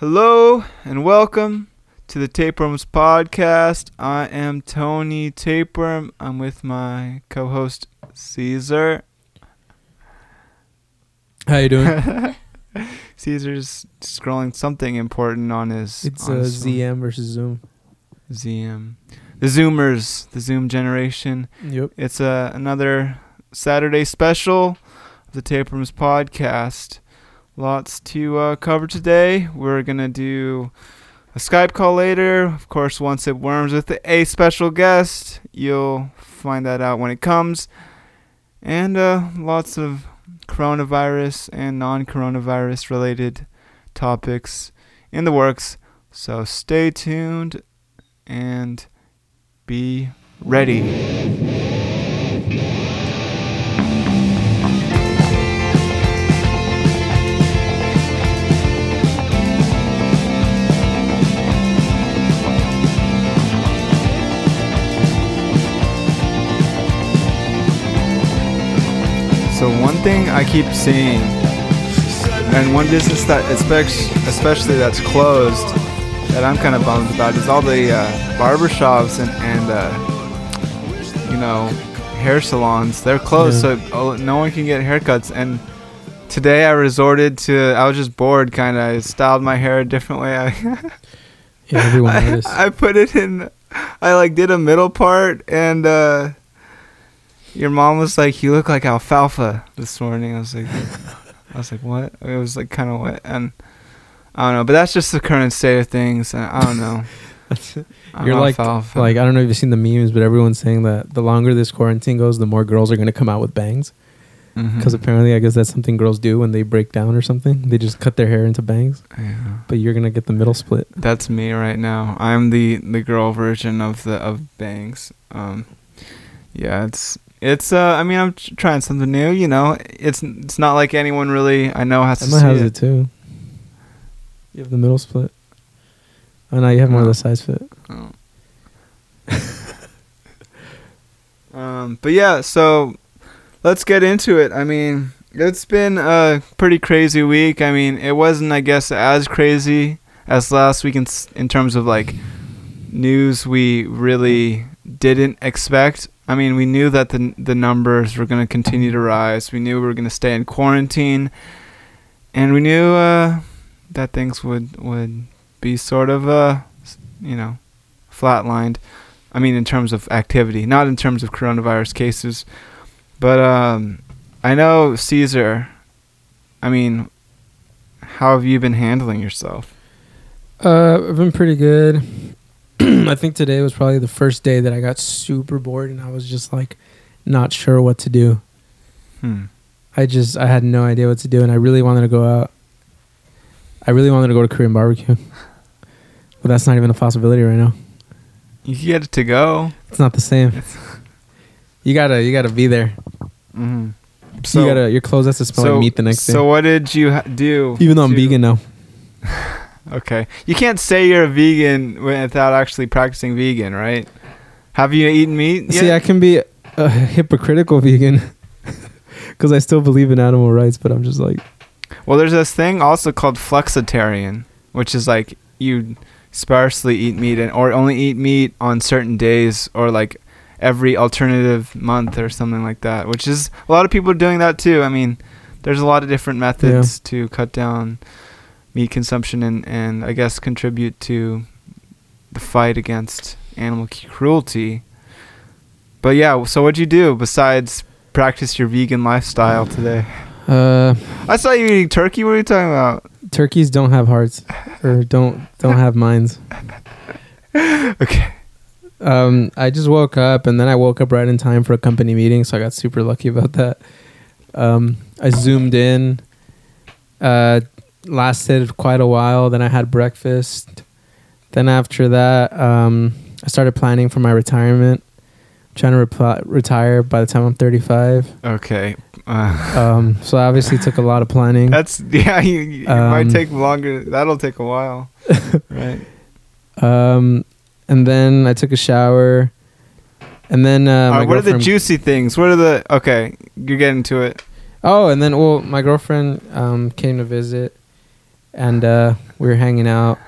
Hello and welcome to the Tapeworms podcast. I am Tony Tapeworm. I'm with my co-host Caesar. How you doing? Caesar's scrolling something important on his. it's on uh, his phone. ZM versus Zoom. ZM. The Zoomers, the Zoom generation. Yep. It's uh, another Saturday special of the Tapeworms podcast. Lots to uh, cover today. We're gonna do a Skype call later. Of course, once it worms with a special guest, you'll find that out when it comes. And uh, lots of coronavirus and non-coronavirus related topics in the works. So stay tuned and be ready. Thing I keep seeing, and one business that especially, especially that's closed, that I'm kind of bummed about is all the uh, barber shops and, and uh, you know hair salons. They're closed, Yeah. so no one can get haircuts. And today I resorted to. I was just bored, kind of. I styled my hair a different way. I Yeah, everyone I, noticed. I put it in. I like did a middle part, and uh, your mom was like, "You look like alfalfa this morning." I was like, "I was like, what?" It was like kind of wet, and I don't know. But that's just the current state of things. And I don't know. I'm You're like, alfalfa. like I don't know if you've seen the memes, but everyone's saying that the longer this quarantine goes, the more girls are gonna come out with bangs. Because apparently, I guess that's something girls do when they break down or something. They just cut their hair into bangs. Yeah. But you're gonna get the middle split. That's me right now. I'm the the girl version of the of bangs. Um, yeah, it's it's. Uh, I mean, I'm tr- trying something new. You know, it's it's not like anyone really I know has to Emma has it. it too. You have the middle split. Oh no, you have more of the size fit. Oh. um, but yeah, so let's get into it. I mean, it's been a pretty crazy week. I mean, it wasn't, I guess, as crazy as last week in, in terms of like news we really didn't expect. I mean, we knew that the the numbers were going to continue to rise. We knew we were going to stay in quarantine, and we knew uh, that things would would be sort of uh, you know, flatlined. I mean, in terms of activity, not in terms of coronavirus cases. But um, I know Caesar. I mean, how have you been handling yourself? Uh, I've been pretty good. I think today was probably the first day that I got super bored and I was just like not sure what to do. Hmm. I just I had no idea what to do and I really wanted to go out. I really wanted to go to Korean barbecue. But that's not even a possibility right now. You get it to go. It's not the same. You gotta you gotta be there. Mm-hmm. So you gotta your clothes has to smell like meat the next so day. So what did you ha- do? Even though I'm vegan now. Okay, you can't say you're a vegan without actually practicing vegan, right? Have you eaten meat? See. I can be a hypocritical vegan because I still believe in animal rights, but I'm just like Well, there's this thing also called flexitarian, which is like you sparsely eat meat and or only eat meat on certain days or like every alternative month or something like that. Which is a lot of people are doing that too. I mean, there's a lot of different methods to cut down meat consumption and and I guess contribute to the fight against animal cruelty. But yeah, so what'd you do besides practice your vegan lifestyle today? uh I saw you eating turkey. What are you talking about? turkeys don't have hearts or don't don't have minds. Okay. Um, I just woke up and then I woke up right in time for a company meeting, so I got super lucky about that. Um, I zoomed in, uh, lasted quite a while. Then I had breakfast. Then after that, um, I started planning for my retirement. trying to retire by the time I'm 35. Okay. Uh, Um, so I obviously took a lot of planning. that's yeah. You, you- Um, might take longer. That'll take a while, right? Um, and then I took a shower. And then uh, my right, what are the juicy things? What are the okay? You're getting to it. Oh, and then well, my girlfriend um, came to visit, and uh, we were hanging out.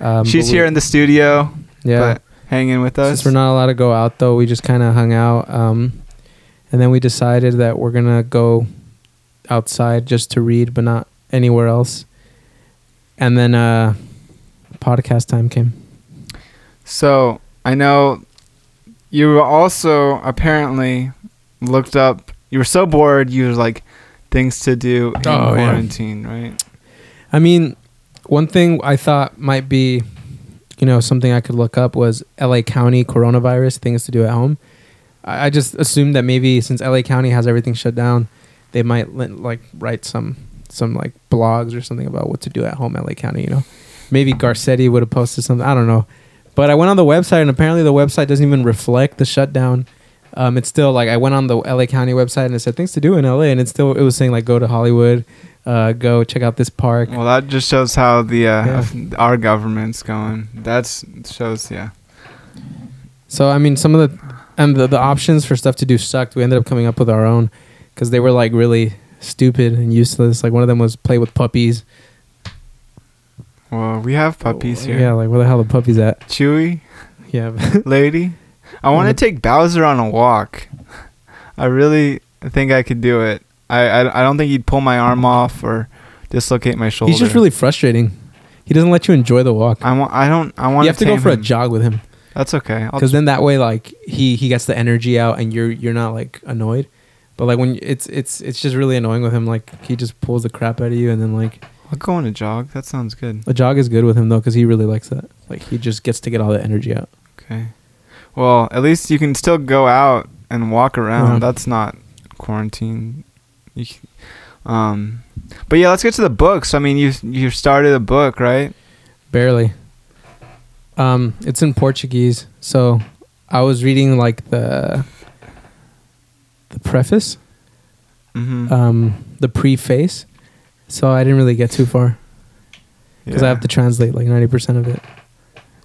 Um, She's we- here in the studio, yeah. but hanging with us. Since we're not allowed to go out though, we just kind of hung out. Um, and then we decided that we're gonna go outside just to read, but not anywhere else. And then uh, podcast time came. So I know you also apparently looked up. You were so bored. You were like things to do in Oh, yeah. quarantine, right? I mean, one thing I thought might be, you know, something I could look up was LA County coronavirus things to do at home. I, I just assumed that maybe since LA County has everything shut down, they might li- like write some some like blogs or something about what to do at home LA County. You know, maybe Garcetti would have posted something. I don't know, but I went on the website and apparently the website doesn't even reflect the shutdown. Um, it's still like I went on the LA County website and it said things to do in LA, and it's still it was saying like go to Hollywood, uh, go check out this park. Well, that just shows how the uh, Yeah. our government's going. That's shows, yeah. So I mean, some of the and the, the options for stuff to do sucked. We ended up coming up with our own because they were like really stupid and useless. Like one of them was play with puppies. Well, we have puppies here. Yeah, like where the hell are the puppies at? Chewy, Yeah, lady. I want to mm-hmm. take Bowser on a walk. I really think I could do it. I, I, I don't think he'd pull my arm off or dislocate my shoulder. he's just really frustrating. He doesn't let you enjoy the walk. I want. I don't. I want. You have to go for a jog with him That's okay. Because then that way, like he he gets the energy out and you're you're not like annoyed. But like when it's it's it's just really annoying with him. Like he just pulls the crap out of you and then like I'll go on a jog. That sounds good. a jog is good with him though because he really likes that. Like he just gets to get all the energy out. Okay. Well, at least you can still go out and walk around. Yeah. That's not quarantine. You, um, but yeah, let's get to the books. I mean, you you started a book, right? Barely. Um, it's in Portuguese, so I was reading like the the preface, Mm-hmm. um, the preface. So I didn't really get too far because I have to translate like ninety percent of it.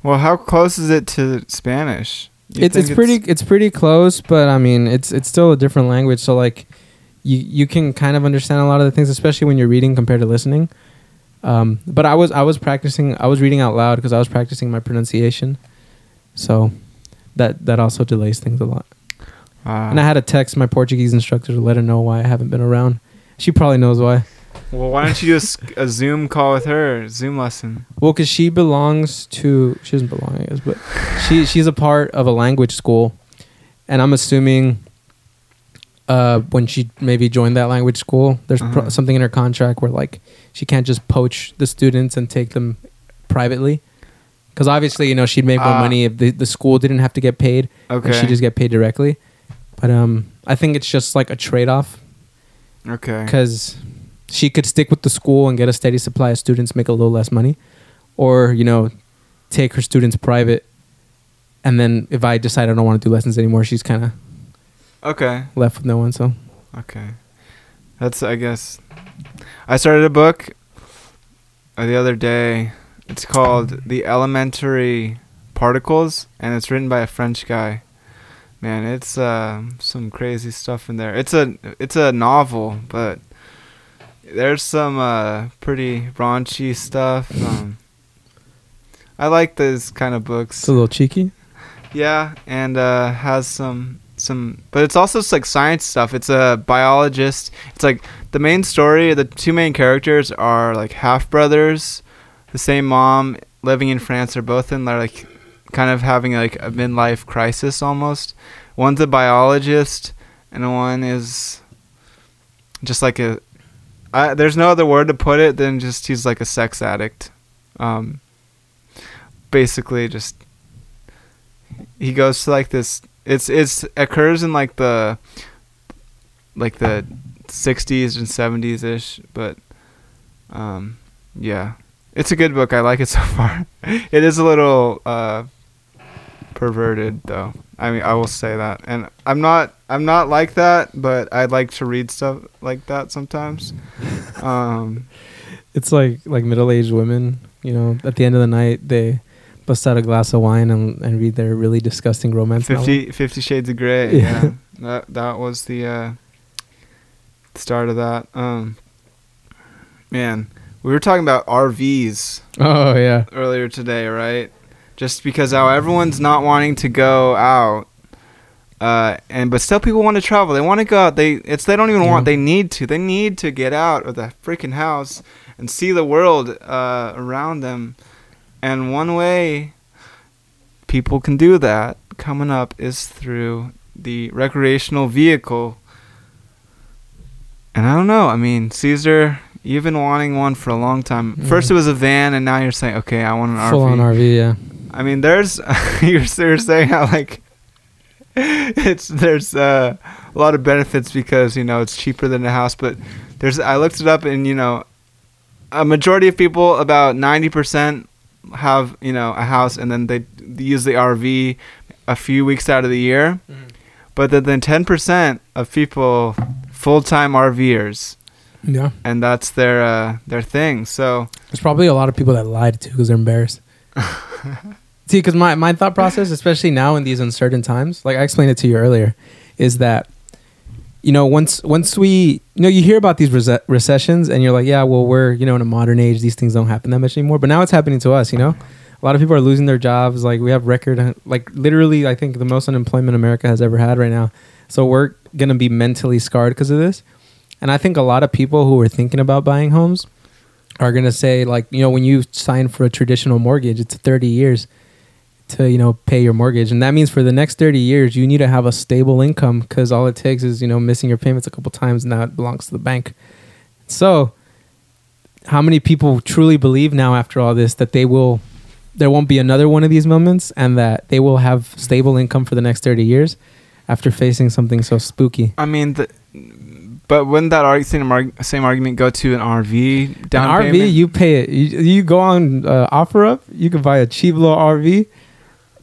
Well, how close is it to Spanish? It's it's pretty it's pretty close, but I mean it's it's still a different language. So like, you you can kind of understand a lot of the things, especially when you're reading compared to listening. Um, but I was I was practicing. I was reading out loud because I was practicing my pronunciation. So that that also delays things a lot. Uh, And I had to text my Portuguese instructor to let her know why I haven't been around. She probably knows why. Well, why don't you do a Zoom call with her? Zoom lesson. Well, because she belongs to she doesn't belong, I guess, but she she's a part of a language school, and I'm assuming uh, when she maybe joined that language school, there's Uh-huh. something in her contract where like she can't just poach the students and take them privately. Because obviously, you know, she'd make more Ah. money if the, the school didn't have to get paid, Okay. and she just get paid directly. But um, I think it's just like a trade off okay. because she could stick with the school and get a steady supply of students, make a little less money, or you know, take her students private, and then if I decide I don't want to do lessons anymore, she's kind of Okay. left with no one. So Okay. That's I guess I started a book the other day. It's called The Elementary Particles and it's written by a French guy. Man, it's uh, some crazy stuff in there. It's a it's a novel, but there's some uh, pretty raunchy stuff. Um, I like those kind of books. it's a little cheeky. Yeah, and uh, has some some, but it's also like science stuff. It's a biologist. It's like the main story. The two main characters are like half brothers, the same mom, living in France. They're both in they're like kind of having like a midlife crisis almost. One's a biologist, and one is just like a. I, there's no other word to put it than just he's like a sex addict. Um, basically, just he goes to like this it's it's occurs in like the like the 60s and 70s ish but um yeah. It's a good book. I like it so far. It is a little uh perverted though i mean i will say that and i'm not i'm not like that but i like to read stuff like that sometimes um It's like like middle aged women. You know, at the end of the night, they bust out a glass of wine and, and read their really disgusting romance novel. 50, 50 shades of gray Yeah. yeah, that that was the uh start of that um man we were talking about RVs Oh yeah. earlier today, right? Just because how everyone's not wanting to go out, uh, and but still people want to travel. They want to go out. They it's they don't even Yeah. want. They need to. They need to get out of the freaking house and see the world uh, around them. And one way people can do that coming up is through the recreational vehicle. And I don't know. I mean, Caesar, you've been wanting one for a long time. First it was a van, and now you're saying, okay, I want an Full RV. on RV. Yeah. I mean, there's you're, you're saying how like it's there's uh, a lot of benefits because you know it's cheaper than a house, but there's I looked it up and you know a majority of people about ninety percent have you know a house and then they, they use the RV a few weeks out of the year, but then then ten percent of people full time RVers Yeah. and that's their uh, their thing. So There's probably a lot of people that lied too because they're embarrassed. See, because my, my thought process, especially now in these uncertain times, like I explained it to you earlier, is that you know once once we you know you hear about these recessions and you're like, yeah, well we're you know in a modern age, these things don't happen that much anymore. But now it's happening to us. You know, a lot of people are losing their jobs. Like we have record, uh, like literally, I think the most unemployment America has ever had right now. So we're gonna be mentally scarred because of this. And I think a lot of people who are thinking about buying homes are gonna say like you know when you sign for a traditional mortgage it's 30 years to you know pay your mortgage and that means for the next 30 years you need to have a stable income because all it takes is you know missing your payments a couple times and now it belongs to the bank so how many people truly believe now after all this that they will there won't be another one of these moments and that they will have stable income for the next 30 years after facing something so spooky I mean, the, but wouldn't that arg- same, arg- same argument go to an RV down an payment? RV, you pay it. You, you go on uh, OfferUp, you can buy a cheap little RV,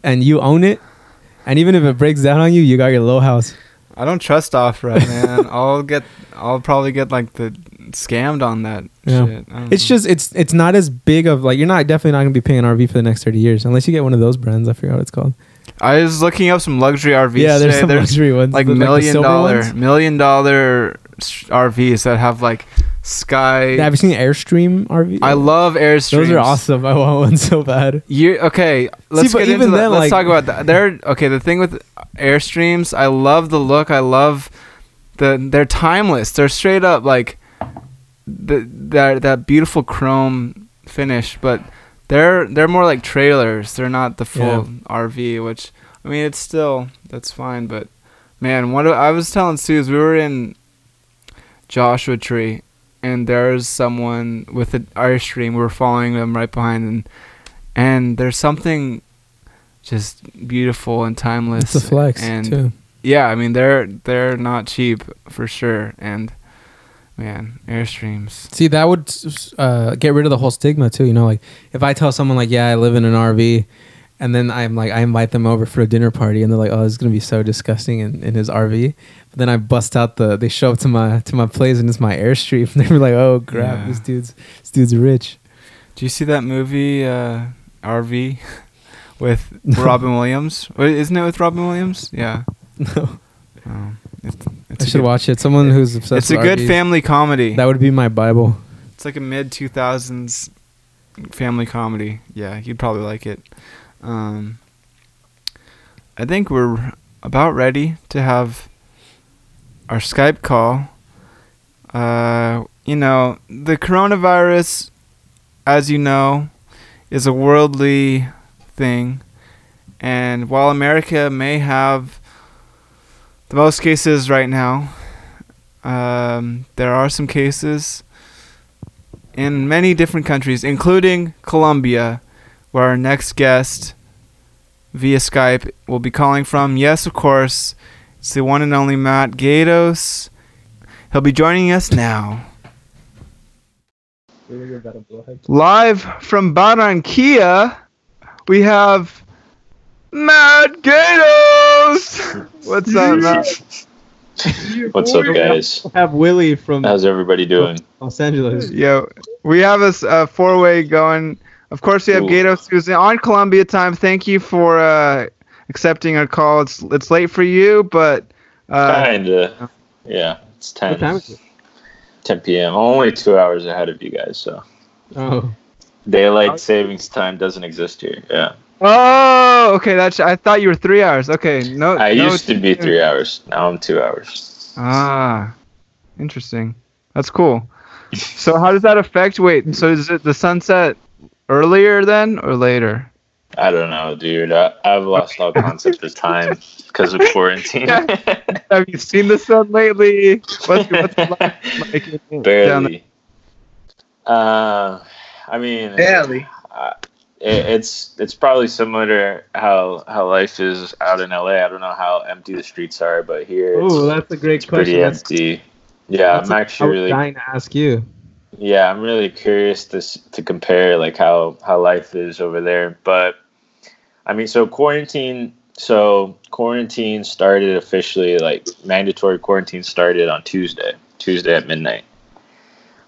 and you own it. And even if it breaks down on you, you got your little house. I don't trust OfferUp, man. I'll get, I'll probably get like the scammed on that Yeah. shit. It's know. just it's it's not as big of like you're not definitely not gonna be paying an RV for the next thirty years unless you get one of those brands. I forget what it's called. I was looking up some luxury RVs. yeah, there's today. some luxury ones, like million dollar, million dollar RVs that have like sky. Have you seen Airstream RV? I love Airstreams. those are awesome. I want one so bad. You okay? Let's but get into even that. Let's like- talk about that. They're okay. The thing with Airstreams, I love the look. I love the. They're timeless. They're straight up like the that that beautiful chrome finish, but they're they're more like trailers. They're not the full Yeah. RV. Which I mean, it's still that's fine. But man, what I was telling Suze, we were in Joshua Tree, and there's someone with an Airstream. We're following them right behind, and and there's something just beautiful and timeless. It's a flex and too. yeah, I mean they're they're not cheap for sure, and man, Airstreams. See, that would uh, get rid of the whole stigma too. You know, like if I tell someone like, "Yeah, I live in an RV," and then I'm like, I invite them over for a dinner party, and they're like, "Oh, this is gonna be so disgusting in, in his RV." But then I bust out the, they show up to my to my place, and it's my Airstream, and they're like, "Oh, crap, Yeah. this dude's this dude's rich." Do you see that movie uh, RV with Robin Williams? Wait, Isn't it with Robin Williams? Yeah. No, Oh, it's, it's I should good- watch it. Someone who's obsessed. It's a good RVs. family comedy. That would be my bible. It's like a mid two thousands family comedy. Yeah, you'd probably like it. Um, I think we're about ready to have our Skype call. Uh, you know, the coronavirus, as you know, is a worldly thing, and while America may have the most cases right now, um, there are some cases in many different countries, including Colombia, where our next guest via Skype will be calling from. Yes, of course, it's the one and only Matt Gatos. He'll be joining us now. Live from Barranquilla, we have Matt Gatos. What's up, Matt? What's up, guys? Have Willie from How's everybody doing? Los Angeles. Yo, we have a four-way going. Of course, we have Ooh. Gatos who's on Colombia time. Thank you for uh, accepting our call. It's it's late for you, but uh, Kinda. Yeah, it's 10, What time is it? 10 p.m. Only two hours ahead of you guys, so Oh. Daylight savings time doesn't exist here. Yeah. Oh, okay. That's. I thought you were three hours. Okay, no. I no used to be three hours. Now I'm two hours. Ah, interesting. That's cool. So how does that affect? Wait, so is it the sunset earlier then or later? I don't know, dude. I, I've lost all concept of time because of quarantine. Have you seen the sun lately? What's, what's like, like in- down there? Barely. Uh, I mean, Barely. uh, it, it's it's probably similar to how how life is out in LA. I don't know how empty the streets are, but here it's, Oh, that's a great it's pretty question. empty. Yeah, That's I'm what I actually was really dying to ask you. Yeah, I'm really curious to to compare like how how life is over there. But I mean, so quarantine. So quarantine started officially like mandatory quarantine started on Tuesday, Tuesday at midnight.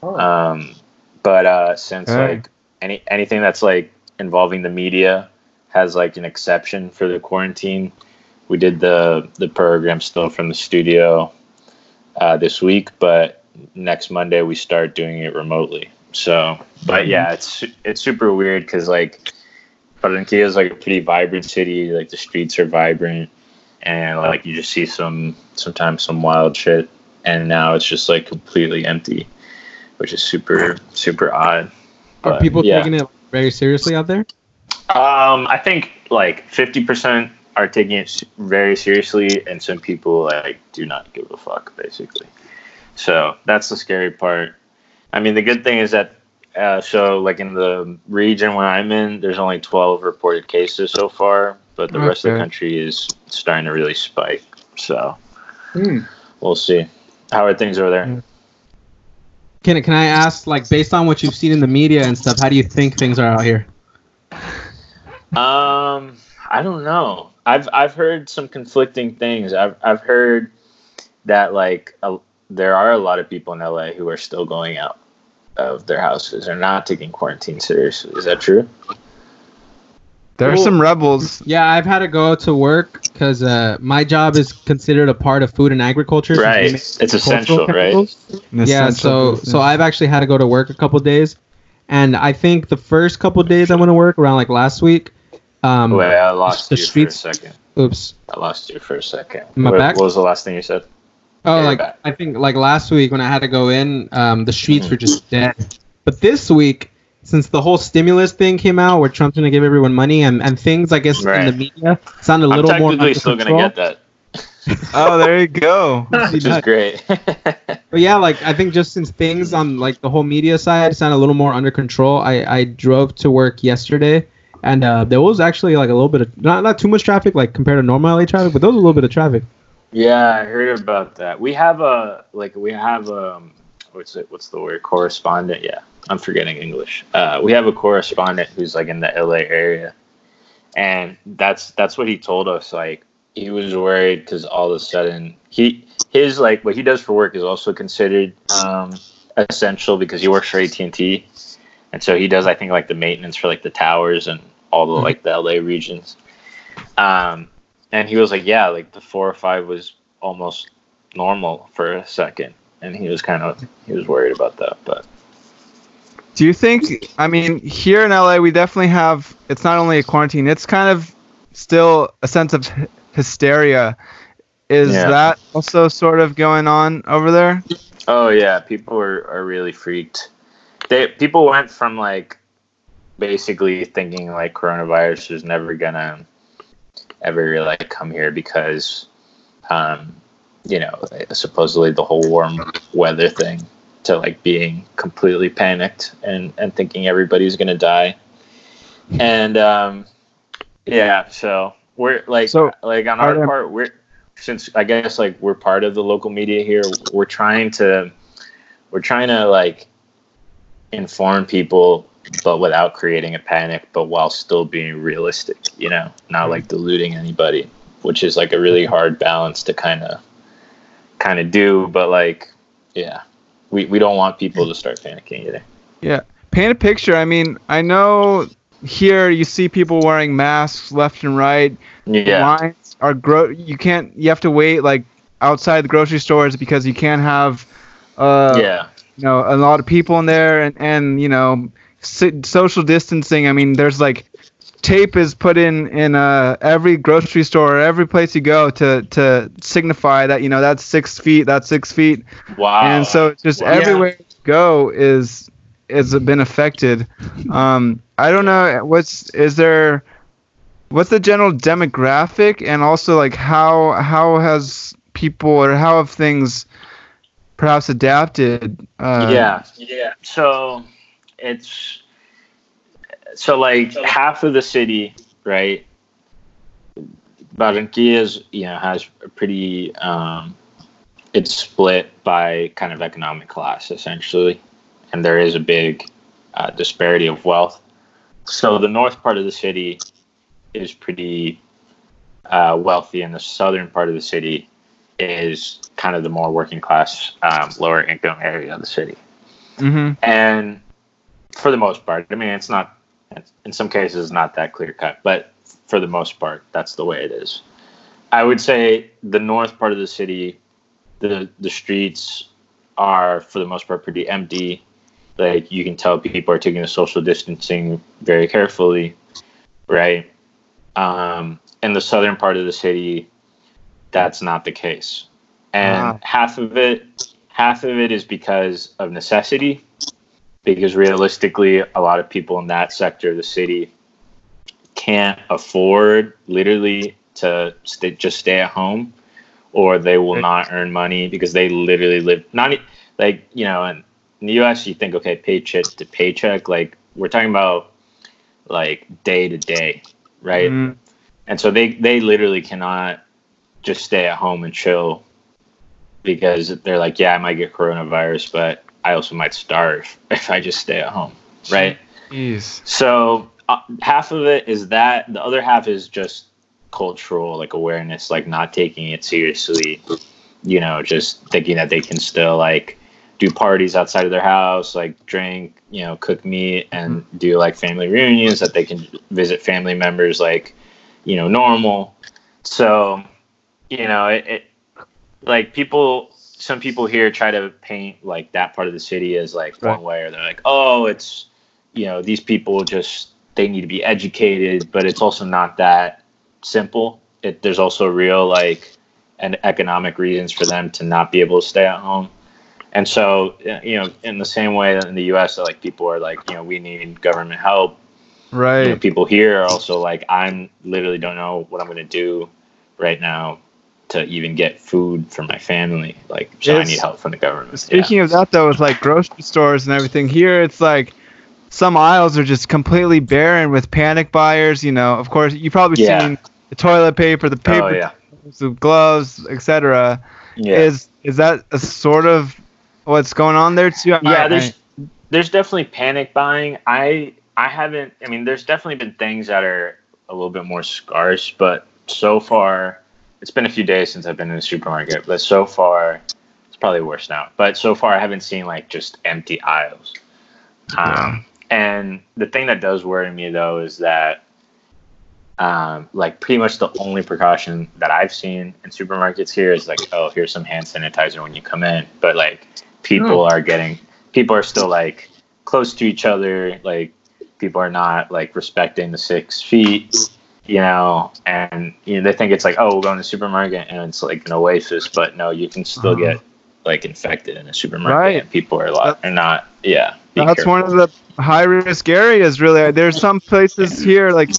Um, but uh, since Hey. like any anything that's like involving the media has like an exception for the quarantine, we did the the program still from the studio uh, this week, but next Monday we start doing it remotely. So, but yeah, it's it's super weird because like Barranquilla is like a pretty vibrant city. Like the streets are vibrant, and like you just see some sometimes some wild shit. And now it's just like completely empty, which is super super odd. Are people yeah. taking it very seriously out there? Um, I think like fifty percent are taking it very seriously, and some people like do not give a fuck, basically. So that's the scary part. I mean, the good thing is that uh, so like in the region where I'm in, there's only twelve reported cases so far, but the rest of the country is starting to really spike. So Hmm. we'll see. How are things over there? Can can I ask, like, based on what you've seen in the media and stuff, how do you think things are out here? Um, I don't know. I've I've heard some conflicting things. I've I've heard that like a, there are a lot of people in LA who are still going out of their houses or not taking quarantine seriously. Is that true? There are Well- some rebels. Yeah, I've had to go to work because uh, my job is considered a part of food and agriculture. Right. make It's essential, cultural right? an Yeah, essential so business. so I've actually had to go to work a couple days, and I think the first couple days I went to work around like last week. Um, Wait, I lost the you streets- for a second. oops. I lost you for a second. Am I what, back? what was the last thing you said? Oh, like back. I think like last week when I had to go in, um, the streets were just dead. But this week, since the whole stimulus thing came out, where Trump's going to give everyone money and, and things, I guess in the media sound a I'm little more. technically under still gonna control. get that, oh, there you go. which is great. But yeah, like I think just since things on like the whole media side sound a little more under control, I I drove to work yesterday, and uh, there was actually like a little bit of not not too much traffic like compared to normal LA traffic, but there was a little bit of traffic. Yeah, I heard about that. We have a like we have um what's it what's the word correspondent? Yeah, I'm forgetting English. Uh, we have a correspondent who's like in the LA area, and that's that's what he told us. Like he was worried because all of a sudden he his like what he does for work is also considered um, essential because he works for AT and T, and so he does I think like the maintenance for like the towers and all the like the LA regions. Um, and he was like, yeah, like the four or five was almost normal for a second, and he was kind of he was worried about that, but Do you think? I mean, here in LA, we definitely have. It's not only a quarantine; it's kind of still a sense of hy- hysteria. Is Yeah. that also sort of going on over there? oh yeah, people are are really freaked. They people went from like basically thinking like coronavirus was never gonna ever like come here because um you know supposedly the whole warm weather thing to like being completely panicked and and thinking everybody's gonna die. And um yeah so we're like So, like on our part we're since i guess like we're part of the local media here we're trying to we're trying to like inform people but without creating a panic but while still being realistic you know not like deluding anybody which is like a really hard balance to kind of kind of do but like yeah we, we don't want people to start panicking either Yeah. Paint a picture. I mean, I know here you see people wearing masks left and right. yeah Lines are gro. You can't. You have to wait like outside the grocery stores because you can't have. Uh, yeah you know a lot of people in there and and you know social distancing. I mean, there's like tape is put in in uh, every grocery store, every place you go to to signify that you know that's six feet, that's six feet, Wow. and so just Wow. everywhere you go is has been affected. Um, I don't know what's is there. What's the general demographic, and also like how how has people or how have things perhaps adapted? Uh, yeah, yeah. So it's so like half of the city, right? Barranquilla is you know has a pretty um, it's split by kind of economic class essentially, and there is a big uh, disparity of wealth. So the north part of the city is pretty uh, wealthy, and the southern part of the city is kind of the more working class, um, lower income area of the city. Mm-hmm. And for the most part, I mean, it's not, in some cases, not that clear cut, but for the most part, that's the way it is. I would say the north part of the city, the the streets are for the most part pretty empty. Like you can tell people are taking the social distancing very carefully, right? Um, in the southern part of the city, that's not the case, and Wow. half of it, half of it is because of necessity, because realistically, a lot of people in that sector of the city can't afford literally to stay, just stay at home, or they will not earn money because they literally live not like you know in, in the U.S. You think okay, paycheck to paycheck, like we're talking about like day to day, right? Mm, and so they they literally cannot just stay at home and chill because they're like yeah i might get coronavirus but i also might starve if i just stay at home right? Jeez. so uh, half of it is that. The other half is just cultural like awareness like not taking it seriously you know just thinking that they can still like do parties outside of their house like drink you know cook meat and do like family reunions that they can visit family members like you know normal. So you know it, it like people some people here try to paint like that part of the city as like Right. one way or they're like oh it's you know these people just they need to be educated but it's also not that simple it, there's also real like and economic reasons for them to not be able to stay at home and so uh, you know in the same way that in the us that like people are like you know we need government help you know, Right. people here are also like i'm literally don't know what i'm going to do right now to even get food for my family like so i need help from the government Speaking of that, though, with like grocery stores and everything, here it's like some aisles are just completely barren with panic buyers. You know, of course, you've probably Yeah. seen the toilet paper, the oh, paper, oh yeah the gloves, etc. yeah Is is that a sort of what's going on there too? Yeah I- there's there's definitely panic buying i i haven't i mean there's definitely been things that are a little bit more scarce but so far it's been a few days since i've been in the supermarket but so far it's probably worse now. But so far i haven't seen like just empty aisles. Um, and the thing that does worry me though is that um, like pretty much the only precaution that I've seen in supermarkets here is like, oh, here's some hand sanitizer when you come in. But like people are getting, people are still like close to each other. Like people are not like respecting the six feet, you know, and you know, they think it's like, oh, we're going to the supermarket and it's like an oasis. But no, you can still Uh-huh. get like infected in a supermarket Right. and people are lot, are not, yeah. That's careful. one of the high risk areas. Really, there's some places here like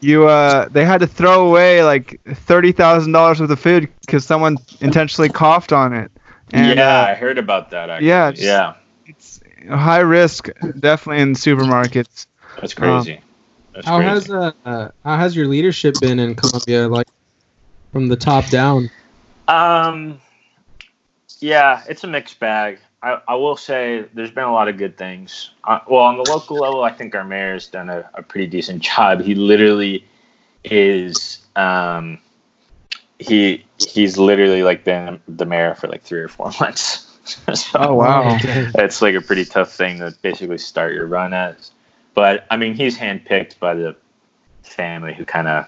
you. Uh, they had to throw away like thirty thousand dollars worth of food because someone intentionally coughed on it. And, yeah, uh, I heard about that. Actually. yeah, it's- yeah. it's high risk, definitely in supermarkets. That's crazy. That's How crazy. has uh, uh, how has your leadership been in Colombia, like from the top down? um, yeah, it's a mixed bag. I, I will say there's been a lot of good things. Uh, well, on the local level, I think our mayor's done a, a pretty decent job. He literally is. Um, he he's literally like been the mayor for like three or four months. so, Oh wow. it's like a pretty tough thing to basically start your run as. But I mean, he's handpicked by the family who kind of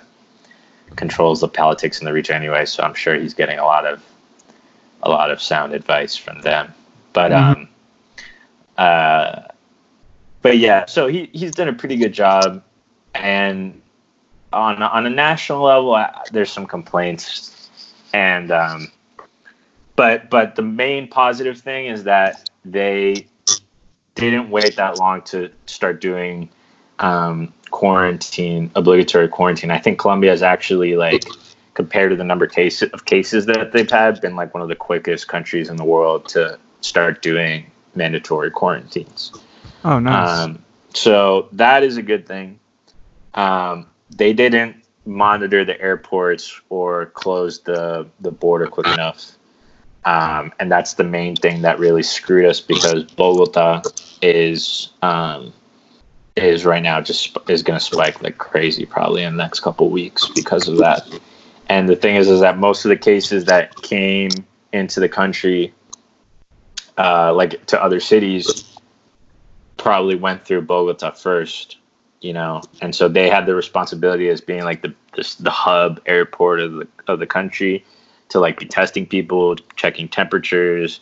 controls the politics in the region anyway. So I'm sure he's getting a lot of a lot of sound advice from them. But Mhm. um, uh, but yeah, so he he's done a pretty good job, and on on a national level, I, there's some complaints, and um, but but the main positive thing is that they didn't wait that long to start doing um, quarantine, obligatory quarantine. I think Colombia is actually like compared to the number of cases of cases that they've had, been like one of the quickest countries in the world to start doing mandatory quarantines. Oh, nice. Um, so that is a good thing. Um, they didn't monitor the airports or close the the border quick enough. Um, and that's the main thing that really screwed us because Bogota is um, is right now just is going to spike like crazy probably in the next couple weeks because of that. And the thing is, is that most of the cases that came into the country, uh, like to other cities, probably went through Bogota first, you know, and so they had the responsibility as being like the the, hub airport of the of the country to like be testing people, checking temperatures,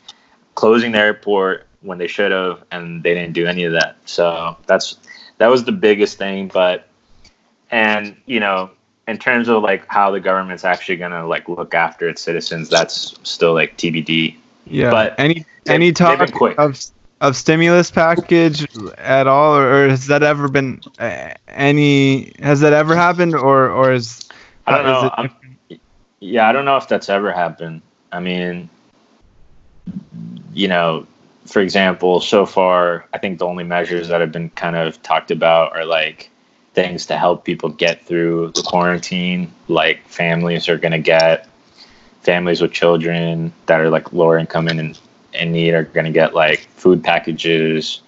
closing the airport when they should have, and they didn't do any of that. So that's that was the biggest thing. But and you know, in terms of like how the government's actually gonna like look after its citizens, that's still like TBD. yeah. but any they- any talk of of stimulus package at all, or, has that ever been uh, any? Has that ever happened, or or is I don't is know. it- yeah, I don't know if that's ever happened. I mean, you know, for example, so far, I think the only measures that have been kind of talked about are like things to help people get through the quarantine. Like families are going to get families with children that are like lower income and in, in need are going to get like food packages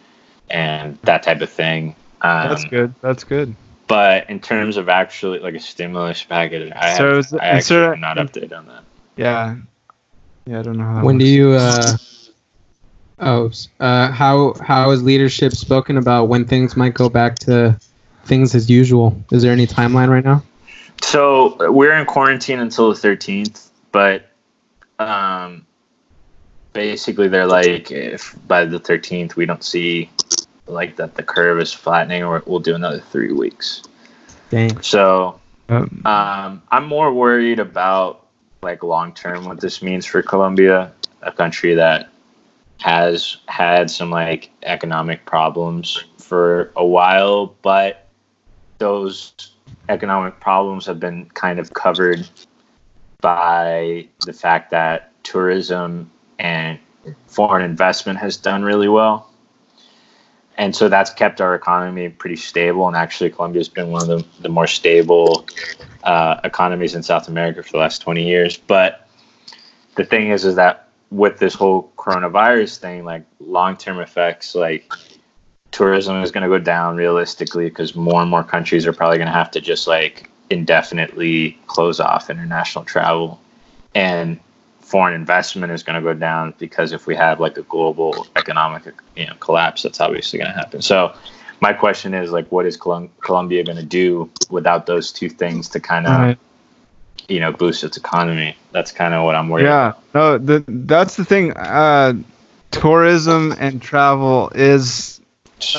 and that type of thing. Um, that's good. That's good. but in terms of actually like a stimulus package, I, So have, is it- I is there- actually am not updated on that. Yeah. Yeah, I don't know how. that When do you? Uh, oh, uh, how how is leadership spoken about when things might go back to things as usual? Is there any timeline right now? So we're in quarantine until the thirteenth, but um, basically they're like, if by the thirteenth we don't see like that the curve is flattening, or we'll do another three weeks. Dang. So Um, Um, I'm more worried about like long term what this means for Colombia, a country that has had some like economic problems for a while, but those economic problems have been kind of covered by the fact that tourism and foreign investment has done really well. And so that's kept our economy pretty stable. And actually, Colombia's been one of the, the more stable uh, economies in South America for the last 20 years. But the thing is, is that with this whole coronavirus thing, like long term effects, like tourism is going to go down realistically because more and more countries are probably going to have to just like indefinitely close off international travel. And foreign investment is going to go down because if we have like a global economic you know collapse that's obviously going to happen so my question is like what is colombia going to do without those two things to kind of. You know boost its economy that's kind of what i'm worried about. yeah. No, the, that's the thing. Uh, tourism and travel is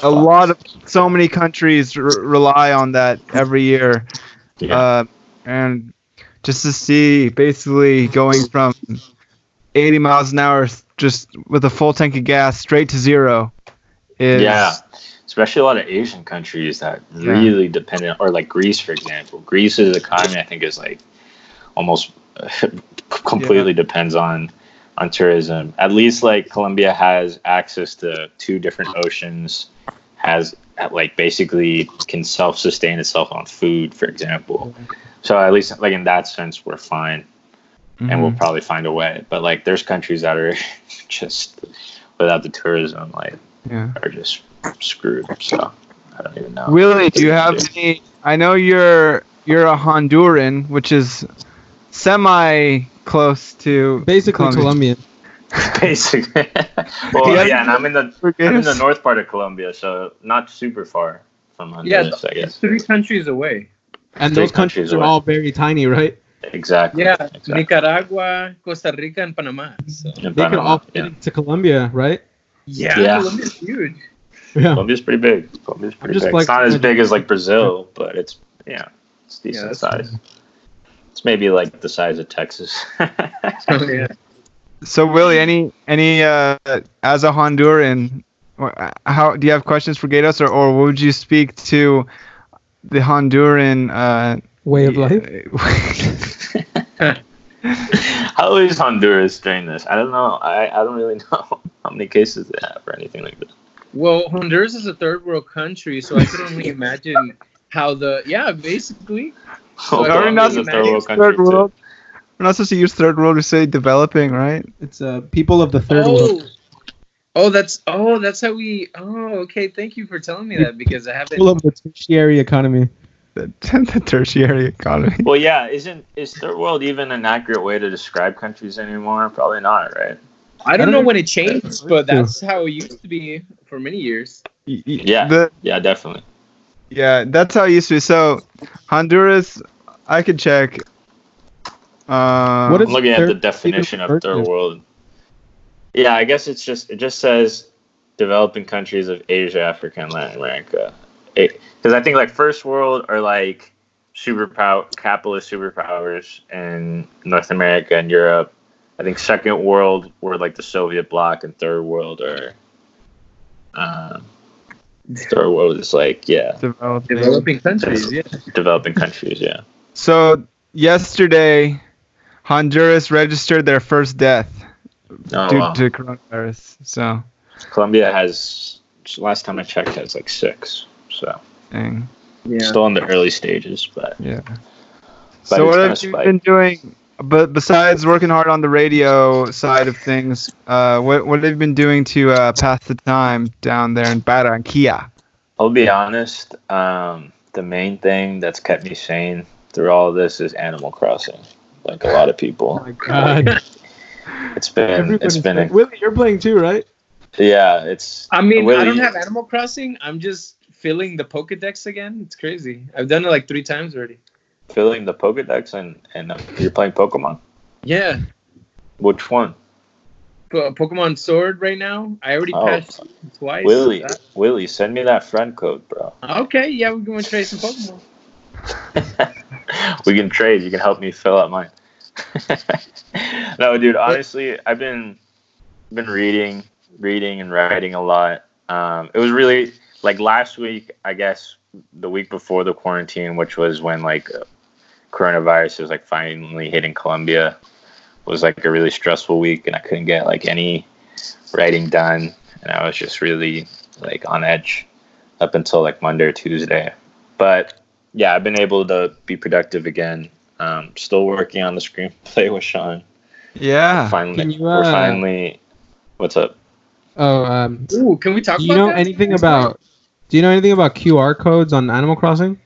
a lot of so many countries r- rely on that every year. yeah. Uh, and just to see basically going from 80 miles an hour just with a full tank of gas straight to zero is yeah especially a lot of asian countries that Yeah. really depend on or like greece for example greece's economy i think is like almost completely depends on on tourism at least like colombia has access to two different oceans has like basically can self-sustain itself on food for example so at least like in that sense we're fine and we'll Mhm. probably find a way but like there's countries that are just without the tourism like yeah. are just screwed. So I don't even know. Willie, do you have any? I know you're you're a Honduran, which is semi close to Basically Colombia. Colombian. Basically. well, Yeah. yeah, and I'm in the I'm in the north part of Colombia, so not super far from Yeah, Honduras, I guess. three countries away. And Three those countries countries are all very tiny, right? Exactly. Yeah, Exactly. Nicaragua, Costa Rica, and Panama. So. In They could Panama, all fit yeah. into Colombia, right? Yeah, Yeah. Colombia's huge. Yeah. Colombia's pretty big. Colombia's pretty big. like- it's not as big as like Brazil, but it's yeah, it's decent that's size. It's maybe like the size of Texas. Oh, yeah. So Willie, any any uh, as a Honduran, uh, how do you have questions for Gatos, or, or would you speak to the Honduran uh, Way of life. How is Honduras during this? I don't know. I, I don't really know how many cases they have or anything like that. Well, Honduras is a third world country, so I could only imagine how the yeah, basically. So Are we can not only Colombia's a third world imagine- country third too. world? We're not supposed to use third world. We say developing, right? It's uh, people of the third oh. world. Oh, that's oh, that's how we. Oh, okay. Thank you for telling me that because I haven't. People of the tertiary economy. The, the tertiary economy. Well, yeah, isn't is third world even an accurate way to describe countries anymore? Probably not, right? I don't know when it changed, but that's how it used to be for many years. Y- y- Yeah. The, Yeah, definitely. Yeah, that's how it used to be. So Honduras, I could check. Uh, What I'm looking at the definition of third third world? world. Yeah, I guess it's just it just says developing countries of Asia, Africa, and Latin America. Because I think like first world are like superpower capitalist superpowers in North America and Europe. I think second world were like the Soviet bloc, and third world are. Uh, third world is like yeah, developing. Developing countries, yeah. developing countries. Yeah. So yesterday, Honduras registered their first death Oh, due wow. to coronavirus. So, Colombia has last time I checked has like six. So dang. Yeah. still in the early stages, but Yeah. But so what have you spike. been doing? But besides working hard on the radio side of things, uh, what what have you been doing to uh, pass the time down there in Barranquilla? I'll be honest. Um, the main thing that's kept me sane through all of this is Animal Crossing. Like a lot of people, Oh my god. it's been it's been a, Willie, you're playing too, right? yeah. It's I mean, I don't have Animal Crossing. I'm just filling the Pokedex again. It's crazy. I've done it like three times already. Filling the Pokedex and and you're playing Pokemon. Yeah. Which one? Pokemon Sword right now. I already Oh. passed twice. Willie, Willie, send me that friend code, bro. Okay, yeah, we're going to trade some Pokemon. we can trade. You can help me fill out mine. no, dude. Honestly, I've been been reading, reading and writing a lot. Um, it was really like last week. I guess the week before the quarantine, which was when like coronavirus was like finally hitting Colombia, was like a really stressful week, and I couldn't get like any writing done, and I was just really like on edge up until like Monday or Tuesday. But yeah, I've been able to be productive again. Um, still working on the screenplay with Sean. Yeah. Finally, Can you, we're uh, finally. What's up? Oh, um, Ooh, can we talk do you know that? anything about? Do you know anything about QR codes on Animal Crossing?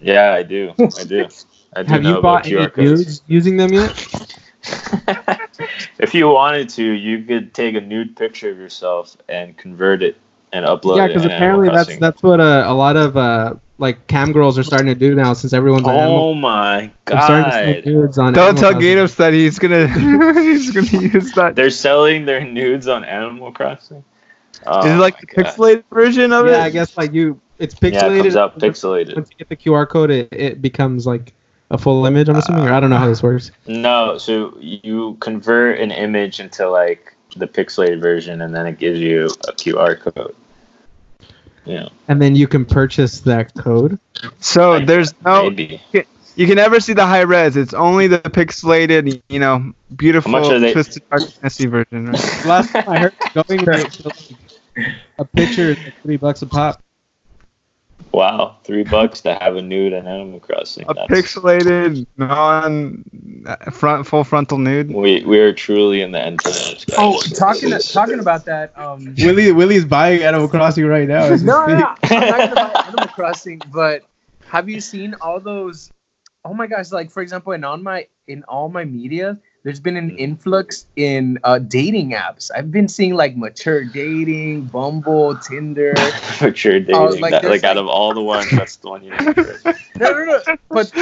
Yeah, I do. I do. I do Have know you about bought any QR codes. nudes using them yet? if you wanted to, you could take a nude picture of yourself and convert it and upload it. yeah, because apparently that's that's what uh, a lot of uh, like cam girls are starting to do now since everyone's on Animal. Oh my They're starting to sell god! nudes on Don't Animal tell Crossing. Gatos that he's gonna he's gonna use that. They're selling their nudes on Animal Crossing. Oh Is it like my the God. pixelated version of Yeah, it? Yeah, I guess like you, it's Yeah, pixelated. it comes out pixelated. Once you get the QR code, it, it becomes like a full image. I'm assuming, or I don't know how this works. No, so you convert an image into like the pixelated version, and then it gives you a QR code. Yeah, And then you can purchase that code. So there's no maybe. you can never see the high res. It's only the pixelated, you know, beautiful much they- twisted dark messy version, right? Last time I heard going to a picture is like three bucks a pop. Wow, three bucks to have a nude on Animal Crossing. A That's, pixelated non front full frontal nude. we we are truly in the end times. guys. Oh, talking This is- talking about that. Um, Willie Willie's buying Animal Crossing right now. as no, no, no, I'm not gonna buy Animal Crossing, but have you seen all those? Oh my gosh! Like for example, in on my in all my media, there's been an influx in uh, dating apps. I've been seeing like mature dating, Bumble, Tinder. mature dating. Oh, like that, there's like out of all the ones, that's the one you know. No, no, no. But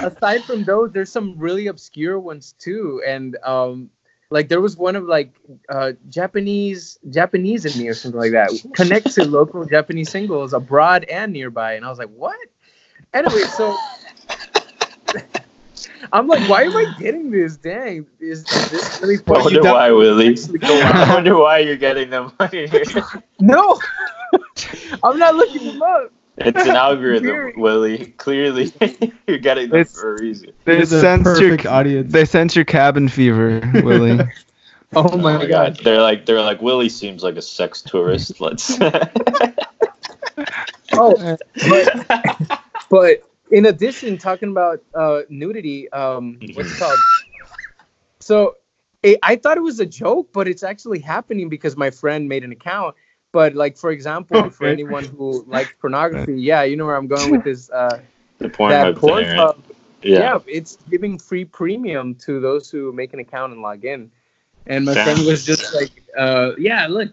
aside from those, there's some really obscure ones too. And um, like there was one of like uh Japanese Japanese in me or something like that. Connect to local Japanese singles abroad and nearby, and I was like, what? Anyway, so I'm like, why am I getting this? Dang, is, is this really I wonder don't- why, Willie. I wonder why you're getting them money. No, I'm not looking them up. It's an algorithm, Weird. Willie. Clearly, you're getting them It's- for a reason. They It's sense your audience. they sense your cabin fever, Willie. Oh my, oh god. They're like they're like Willie seems like a sex tourist. Let's. Oh, but, but in addition, talking about uh, nudity, um, what's it called? So it, I thought it was a joke, but it's actually happening because my friend made an account. But like for example, for anyone who likes pornography, yeah, you know where I'm going with this. Uh, the porn that hub thing, right? Yeah. yeah. it's giving free premium to those who make an account and log in. And my Damn. friend was just like, uh, "Yeah, look,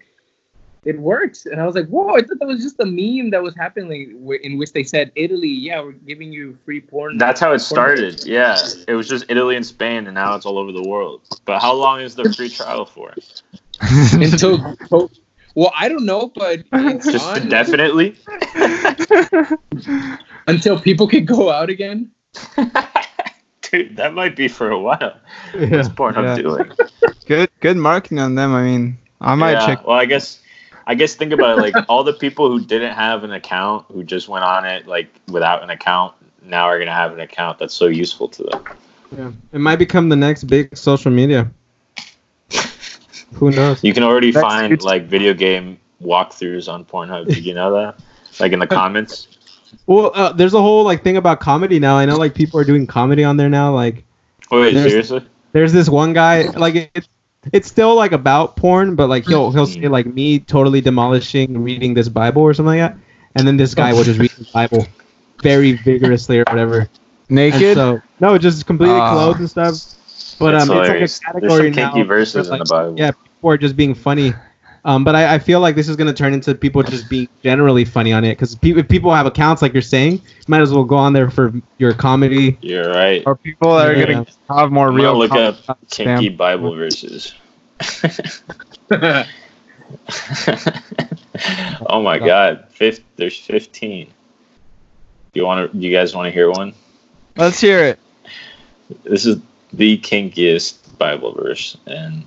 it works." And I was like, "Whoa!" I thought that was just a meme that was happening, in which they said, "Italy, yeah, we're giving you free porn." That's how it started. Yeah, it was just Italy and Spain, and now it's all over the world. But how long is the free trial for? until. well, I don't know, but it's Just on indefinitely? until people can go out again. Dude, that might be for a while. Yeah. What's Pornhub Yeah. doing? good good marketing on them. I mean, I might yeah, check. Well, I guess, I guess think about it. Like all the people who didn't have an account, who just went on it like without an account, now are gonna have an account that's so useful to them. Yeah. It might become the next big social media. Who knows? You can already That's find good. like video game walkthroughs on Pornhub. Did you know that? Like in the comments. Well, uh, there's a whole like thing about comedy now. I know like people are doing comedy on there now. Like Oh, wait, There's- seriously? there's this one guy like it, it's still like about porn, but like he'll he'll say like me totally demolishing reading this Bible or something like that, and then this guy will just read the Bible very vigorously or whatever. And Naked. so no, just completely Ah. clothed and stuff. But That's um, hilarious. it's like a There's category some now. kinky verses where, in the Bible. Yeah, people are just being funny. Um, but I, I feel like this is gonna turn into people just being generally funny on it because pe- if people have accounts like you're saying, might as well go on there for your comedy. You're right. or people that are Yeah. gonna have more I'm gonna real. look content up kinky spam. Bible verses. oh my God! Fifth, there's 15. Do You want to? Do you guys want to hear one? Let's hear it. This is the kinkiest Bible verse in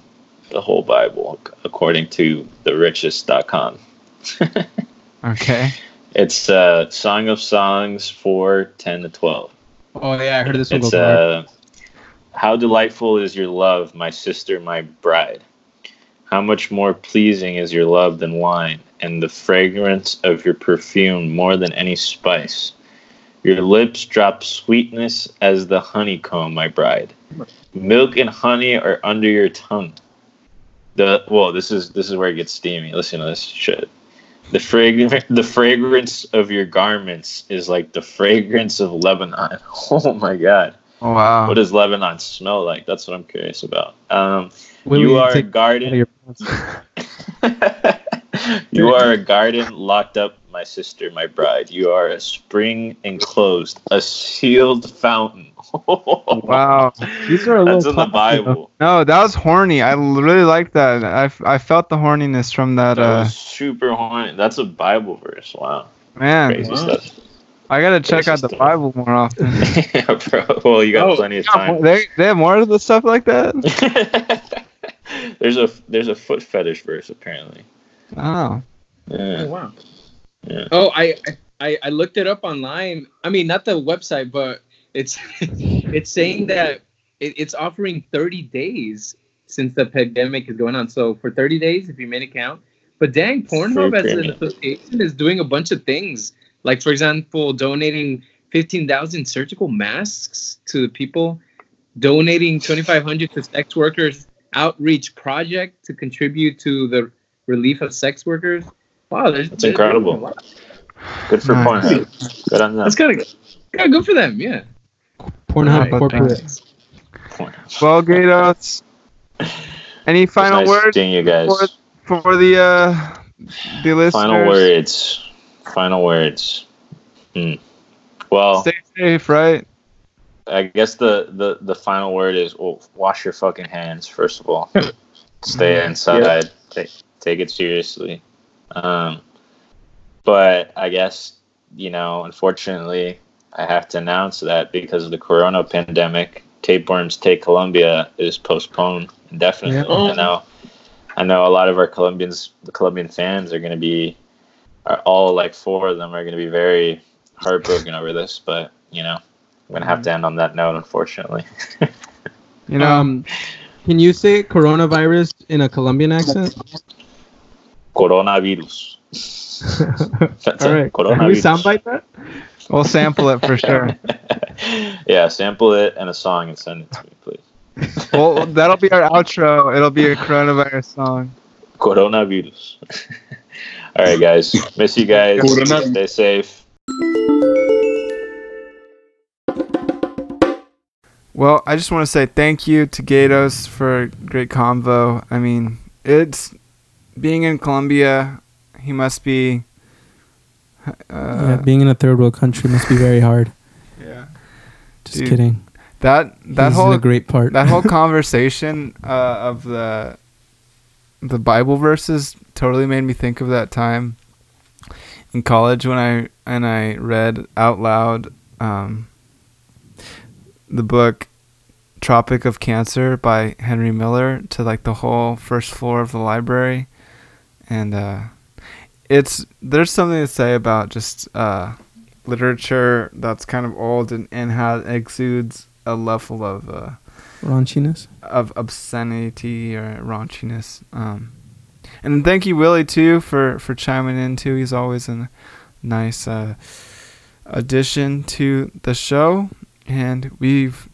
the whole Bible, according to therichest.com. Okay. It's uh, Song of Songs 4, 10 to 12. Oh yeah, I heard this one It's uh, how delightful is your love, my sister, my bride. How much more pleasing is your love than wine, and the fragrance of your perfume more than any spice. Your lips drop sweetness as the honeycomb, my bride. Milk and honey are under your tongue. The well, this is this is where it gets steamy. Listen to this shit. The fragrance, the fragrance of your garments is like the fragrance of Lebanon. Oh my god. Wow. What does Lebanon smell like? That's what I'm curious about. Um, you are a take out of garden. you are a garden locked up, my sister, my bride. You are a spring enclosed, a sealed fountain. Wow. These are a That's little in the classy, though. Bible. No, that was horny. I really like that. I, I felt the horniness from that. That Uh, was super horny. That's a Bible verse. Wow. man, Crazy Wow. stuff. I gotta check out the stuff. Bible more often. yeah, bro. Well, you got Oh, plenty of time. they they have more of the stuff like that. there's a there's a foot fetish verse apparently. Oh, Oh wow. Yeah. Oh, I, I I looked it up online. I mean, not the website, but it's it's saying that it, it's offering 30 days since the pandemic is going on. So for 30 days, if you made an account. But dang, Pornhub as an association is doing a bunch of things. Like for example, donating 15,000 surgical masks to the people, donating 2,500 to sex workers outreach project to contribute to the relief of sex workers. Wow, That's incredible. Good for Nice. Pornhub. Good on them. That's kind of yeah, good for them. Yeah. Pornhub Right. corporate. Pornhub. well, Gatos. Any final nice words seeing you guys. for- for the uh the listeners? Final words. Final words. Hmm. Well, Stay safe, right? I guess the, the, the final word is well, wash your fucking hands first of all. Stay inside. Take take it seriously. Um, but I guess you know, unfortunately, I have to announce that because of the Corona pandemic, Tapeworms Take Colombia is postponed indefinitely. Yeah. I know. I know a lot of our Colombians, the Colombian fans, are going to be, are all like four of them are going to be very heartbroken over this. But you know, I'm going to have to end on that note, unfortunately. You know, um, can you say coronavirus in a Colombian accent? Coronavirus. That's All it, right. Can we soundbite that? we'll sample it for sure. yeah, sample it and a song and send it to me, please. well, that'll be our outro. It'll be a coronavirus song. Coronavirus. All right, guys. Miss you guys. Stay safe. Well, I just want to say thank you to Gatos for a great convo. I mean, it's being in Colombia. He must be. Uh, yeah, being in a third world country must be very hard. yeah. Just Dude, kidding. That that He's whole great part. that whole conversation uh, of the the Bible verses totally made me think of that time in college when I and I read out loud um, the book Tropic of Cancer by Henry Miller to like the whole first floor of the library, and uh, it's there's something to say about just uh, literature that's kind of old and, and how it exudes a level of uh, Raunchiness. of obscenity or raunchiness. Um, and thank you, Willie, too, for, for chiming in, too. He's always a nice uh, addition to the show. And we've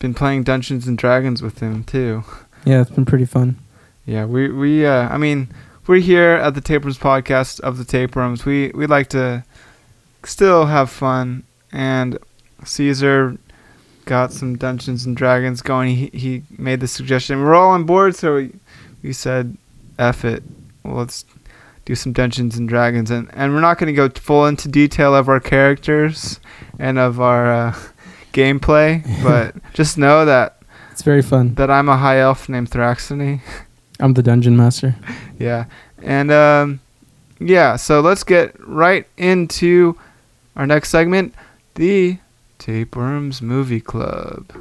been playing Dungeons and Dragons with him, too. Yeah, it's been pretty fun. Yeah, we, we uh, I mean, we're here at the Tapeworms podcast of the Tapeworms. We, we like to still have fun. And Caesar got some Dungeons and Dragons going. He he made the suggestion. We're all on board, so we, we said, "F it, well, let's do some Dungeons and Dragons." And and we're not going to go full into detail of our characters and of our uh, gameplay, but just know that It's very fun. that I'm a high elf named Thraxony. I'm the dungeon master. Yeah. And um yeah, so let's get right into our next segment, the Tapeworms Movie Club.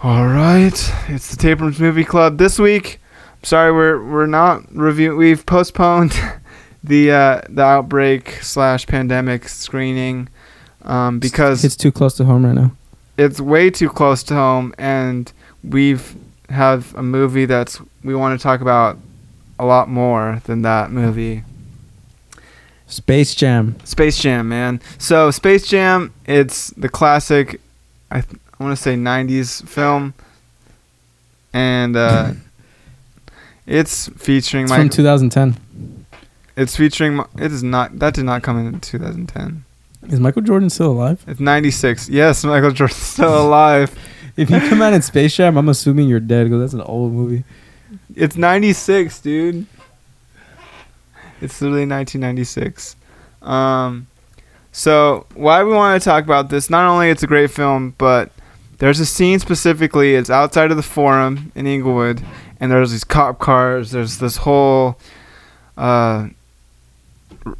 All right, it's the Tapeworms Movie Club this week. I'm sorry, we're we're not review. We've postponed the uh, the outbreak slash pandemic screening um, because It's too close to home right now. it's way too close to home, and we've have a movie that's we want to talk about a lot more than that movie. Space Jam. Space Jam, man. So Space Jam, it's the classic. I th- I want to say '90s film, and uh, it's featuring It's my. from 2010. It's featuring. It is not. That did not come in 2010. Is Michael Jordan still alive? It's 96. Yes, Michael Jordan's still alive. If you come out in Space Jam, I'm assuming you're dead because that's an old movie. It's 96, dude. It's literally 1996. Um, so why we want to talk about this? Not only it's a great film, but there's a scene specifically. It's outside of the Forum in Inglewood, and there's these cop cars. There's this whole uh,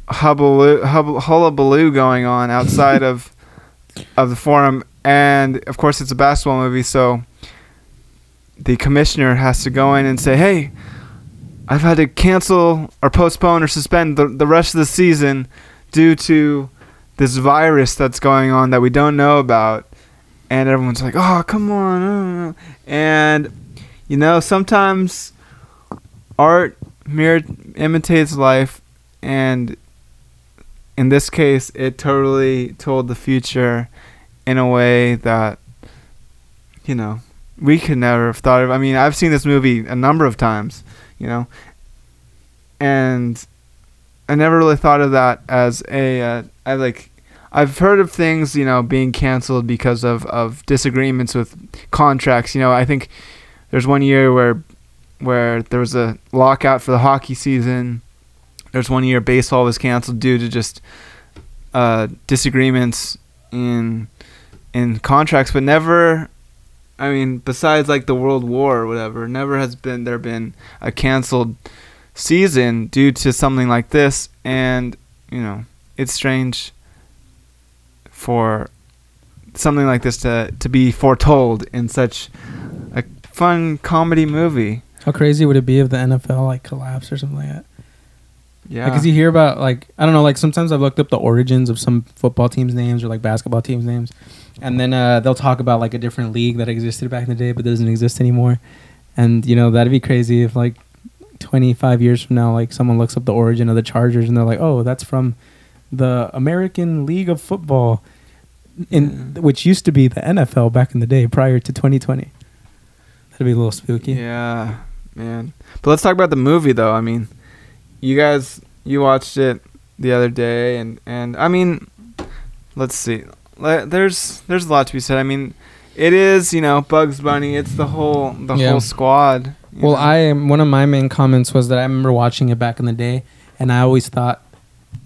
hub, hullabaloo going on outside of of the Forum, and of course it's a basketball movie, so the commissioner has to go in and say, "Hey, I've had to cancel or postpone or suspend the, the rest of the season due to this virus that's going on that we don't know about." And everyone's like, "Oh, come on!" uh." And you know, sometimes art mirror imitates life, and in this case, it totally told the future in a way that you know we could never have thought of. I mean, I've seen this movie a number of times, you know, and I never really thought of that as a uh, I like. I've heard of things, you know, being canceled because of, of disagreements with contracts. You know, I think there's one year where where there was a lockout for the hockey season. There's one year baseball was canceled due to just uh, disagreements in in contracts, but never. I mean, besides like the World War or whatever, never has been there been a canceled season due to something like this, and you know, it's strange for something like this to to be foretold in such a fun comedy movie. How crazy would it be if the NFL like collapsed or something like that? Yeah. Because you hear about like I don't know, like sometimes I've looked up the origins of some football teams' names or like basketball teams' names, and then uh, they'll talk about like a different league that existed back in the day but doesn't exist anymore, and you know that'd be crazy if like 25 years from now like someone looks up the origin of the Chargers and they're like, oh, that's from the American League of Football, in which used to be the NFL back in the day prior to 2020. That'd be a little spooky. Yeah, man. But let's talk about the movie though. I mean, you guys you watched it the other day and and I mean, let's see. There's there's a lot to be said. I mean, it is, you know, Bugs Bunny, it's the whole the Yeah. whole squad. Well, know? I am one of my main comments was that I remember watching it back in the day, and I always thought,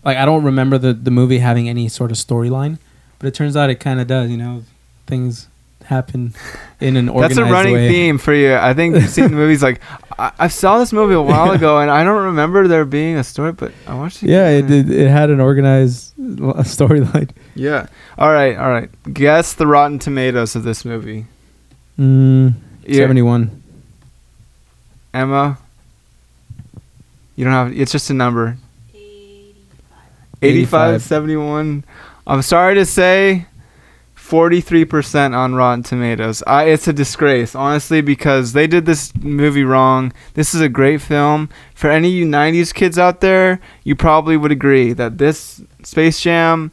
like, I don't remember the the movie having any sort of storyline, but it turns out it kind of does. You know, things happen in an organized That's a running way. theme for you. I think you've seen the movies like I, I saw this movie a while Yeah. ago and I don't remember there being a story, but I watched it. Yeah, it again. did. It had an organized storyline. Yeah. All right, all right. Guess the Rotten Tomatoes of this movie. Mm, Yeah. Seventy-one. Emma. You don't have. It's just a number. 85, 85. 71. I'm sorry to say, 43% on Rotten Tomatoes. I, it's a disgrace, honestly, because they did this movie wrong. This is a great film. For any of you 90s kids out there, you probably would agree that this Space Jam,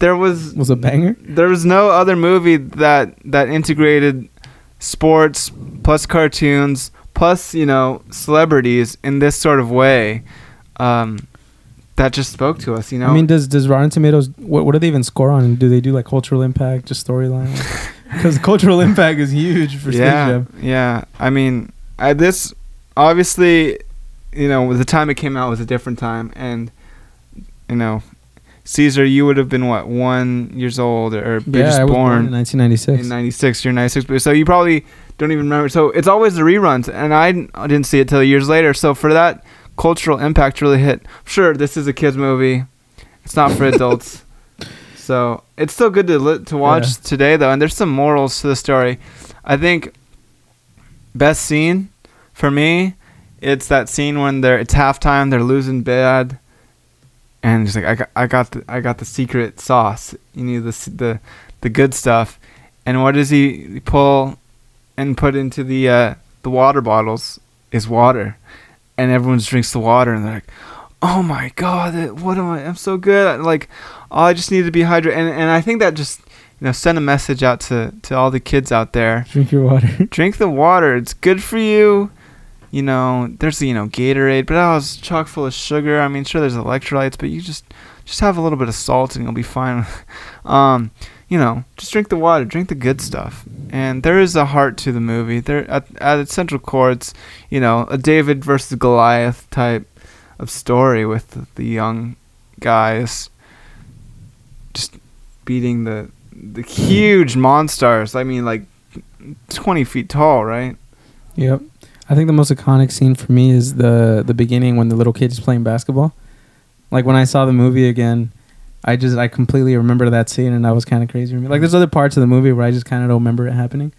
there was Was a banger. there was no other movie that that integrated sports plus cartoons plus you know celebrities in this sort of way um, that just spoke to us you know I mean, does does Rotten Tomatoes what what do they even score on? Do they do like cultural impact, just storyline? Because cultural impact is huge for Space yeah Jam. yeah i mean I, this obviously you know the time it came out was a different time and you know caesar you would have been what one years old or Yeah, just I was born in 1996. in 96 you're 96 so you probably don't even remember so it's always the reruns and i I didn't see it till years later so for that cultural impact really hit. Sure this is a kids movie. It's not for adults. So it's still good to li- to watch Yeah. today though and there's some morals to the story. I think best scene for me it's that scene when they're it's halftime they're losing bad and he's like I got, I got the I got the secret sauce. You need the the the good stuff. And what does he pull and put into the uh, the water bottles is water and everyone just drinks the water and they're like oh my god what am I I'm so good like oh, I just need to be hydrated and and I think that just you know send a message out to to all the kids out there Drink your water. drink the water. It's good for you. You know, there's you know Gatorade, but that was chock full of sugar. I mean, sure there's electrolytes, but you just just have a little bit of salt and you'll be fine. um, you know, just drink the water, drink the good stuff. And there is a heart to the movie. There at at its central core, it's you know a David versus Goliath type of story with the, the young guys just beating the the huge monsters. I mean, like 20 feet tall, right? Yep. I think the most iconic scene for me is the the beginning when the little kid is playing basketball. Like when I saw the movie again, I just I completely remember that scene and that was kind of crazy for me. Like there's other parts of the movie where I just kind of don't remember it happening,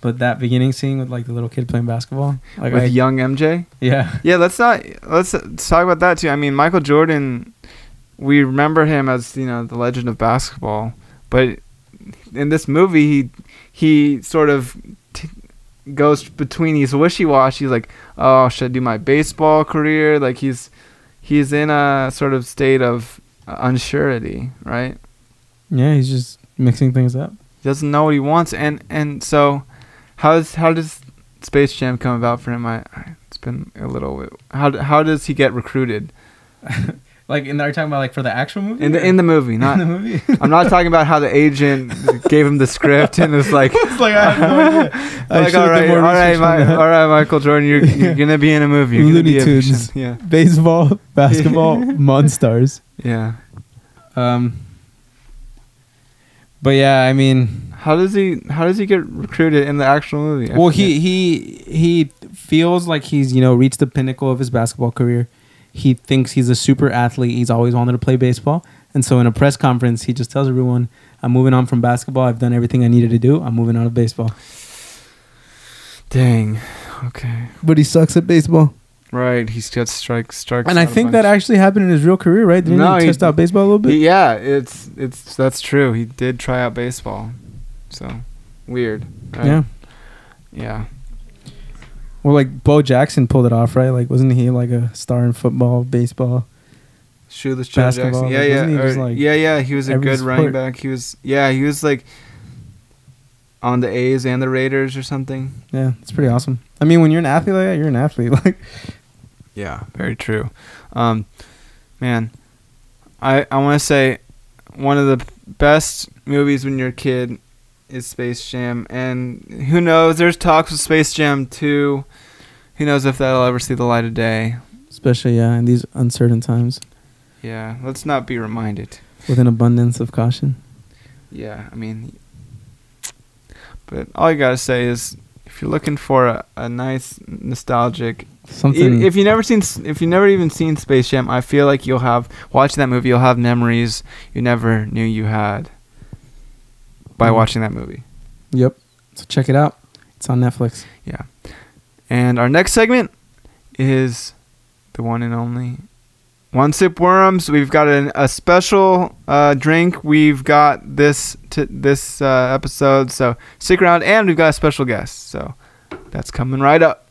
but that beginning scene with like the little kid playing basketball, like With I, young MJ. yeah, Yeah, let's not let's, let's talk about that too. I mean, Michael Jordan, we remember him as you know the legend of basketball, but in this movie, he he sort of t- goes between. He's wishy washy. He's Like, oh, should I do my baseball career? Like he's he's in a sort of state of Uh, unsurety, right? yeah, he's just mixing things up. He doesn't know what he wants, and and so how does how does Space Jam come about for him? I, I it's been a little. How how does he get recruited? Like, in, are you talking about like for the actual movie? In the in the movie, not. in the movie. I'm not talking about how the agent gave him the script and was like, it's like I have no idea. I like should've all done right, more all right, research on Mi- that. all right, Michael Jordan, you're you're gonna be in a movie. You're Looney be a Tunes. Yeah, Baseball, basketball, Monstars. yeah. Um. But yeah, I mean, How does he how does he get recruited in the actual movie? I well, forget. he he he feels like he's you know reached the pinnacle of his basketball career. He thinks he's a super athlete. He's always wanted to play baseball, and so in a press conference, he just tells everyone, "I'm moving on from basketball. I've done everything I needed to do. I'm moving on to baseball." Dang. Okay. But he sucks at baseball, Right. He's got strikes, strikes. and I think that actually happened in his real career, right? Didn't No, he he- test out baseball a little bit? He- yeah, it's it's that's true. He did try out baseball. So weird. Right? Yeah. Yeah. Well, like Bo Jackson pulled it off, right? Like, wasn't he like a star in football, baseball? Shoeless Joe Basketball, Jackson. Yeah, like, yeah. or- just, like, yeah, yeah. He was a good running back. He was yeah, he was like on the A's and the Raiders or something. Yeah, it's pretty awesome. I mean, when you're an athlete like that, you're an athlete. Like, Yeah, very true. Um, man, I I want to say one of the best movies when you're a kid is Space Jam, and who knows? There's talks of Space Jam 2. Who knows if that'll ever see the light of day? especially yeah, in these uncertain times, Yeah, let's not be reminded. with an abundance of caution. Yeah, I mean, but all you gotta say is if you're looking for a, a nice nostalgic Something. If, if you never seen, if you never even seen Space Jam, I feel like you'll have watching that movie. You'll have memories you never knew you had by Mhm. watching that movie. yep. So check it out. It's on Netflix. Yeah. And our next segment is the one and only One Sip Worms. We've got an, a special uh, drink. We've got this t- this uh, episode, so stick around. And we've got a special guest, so that's coming right up.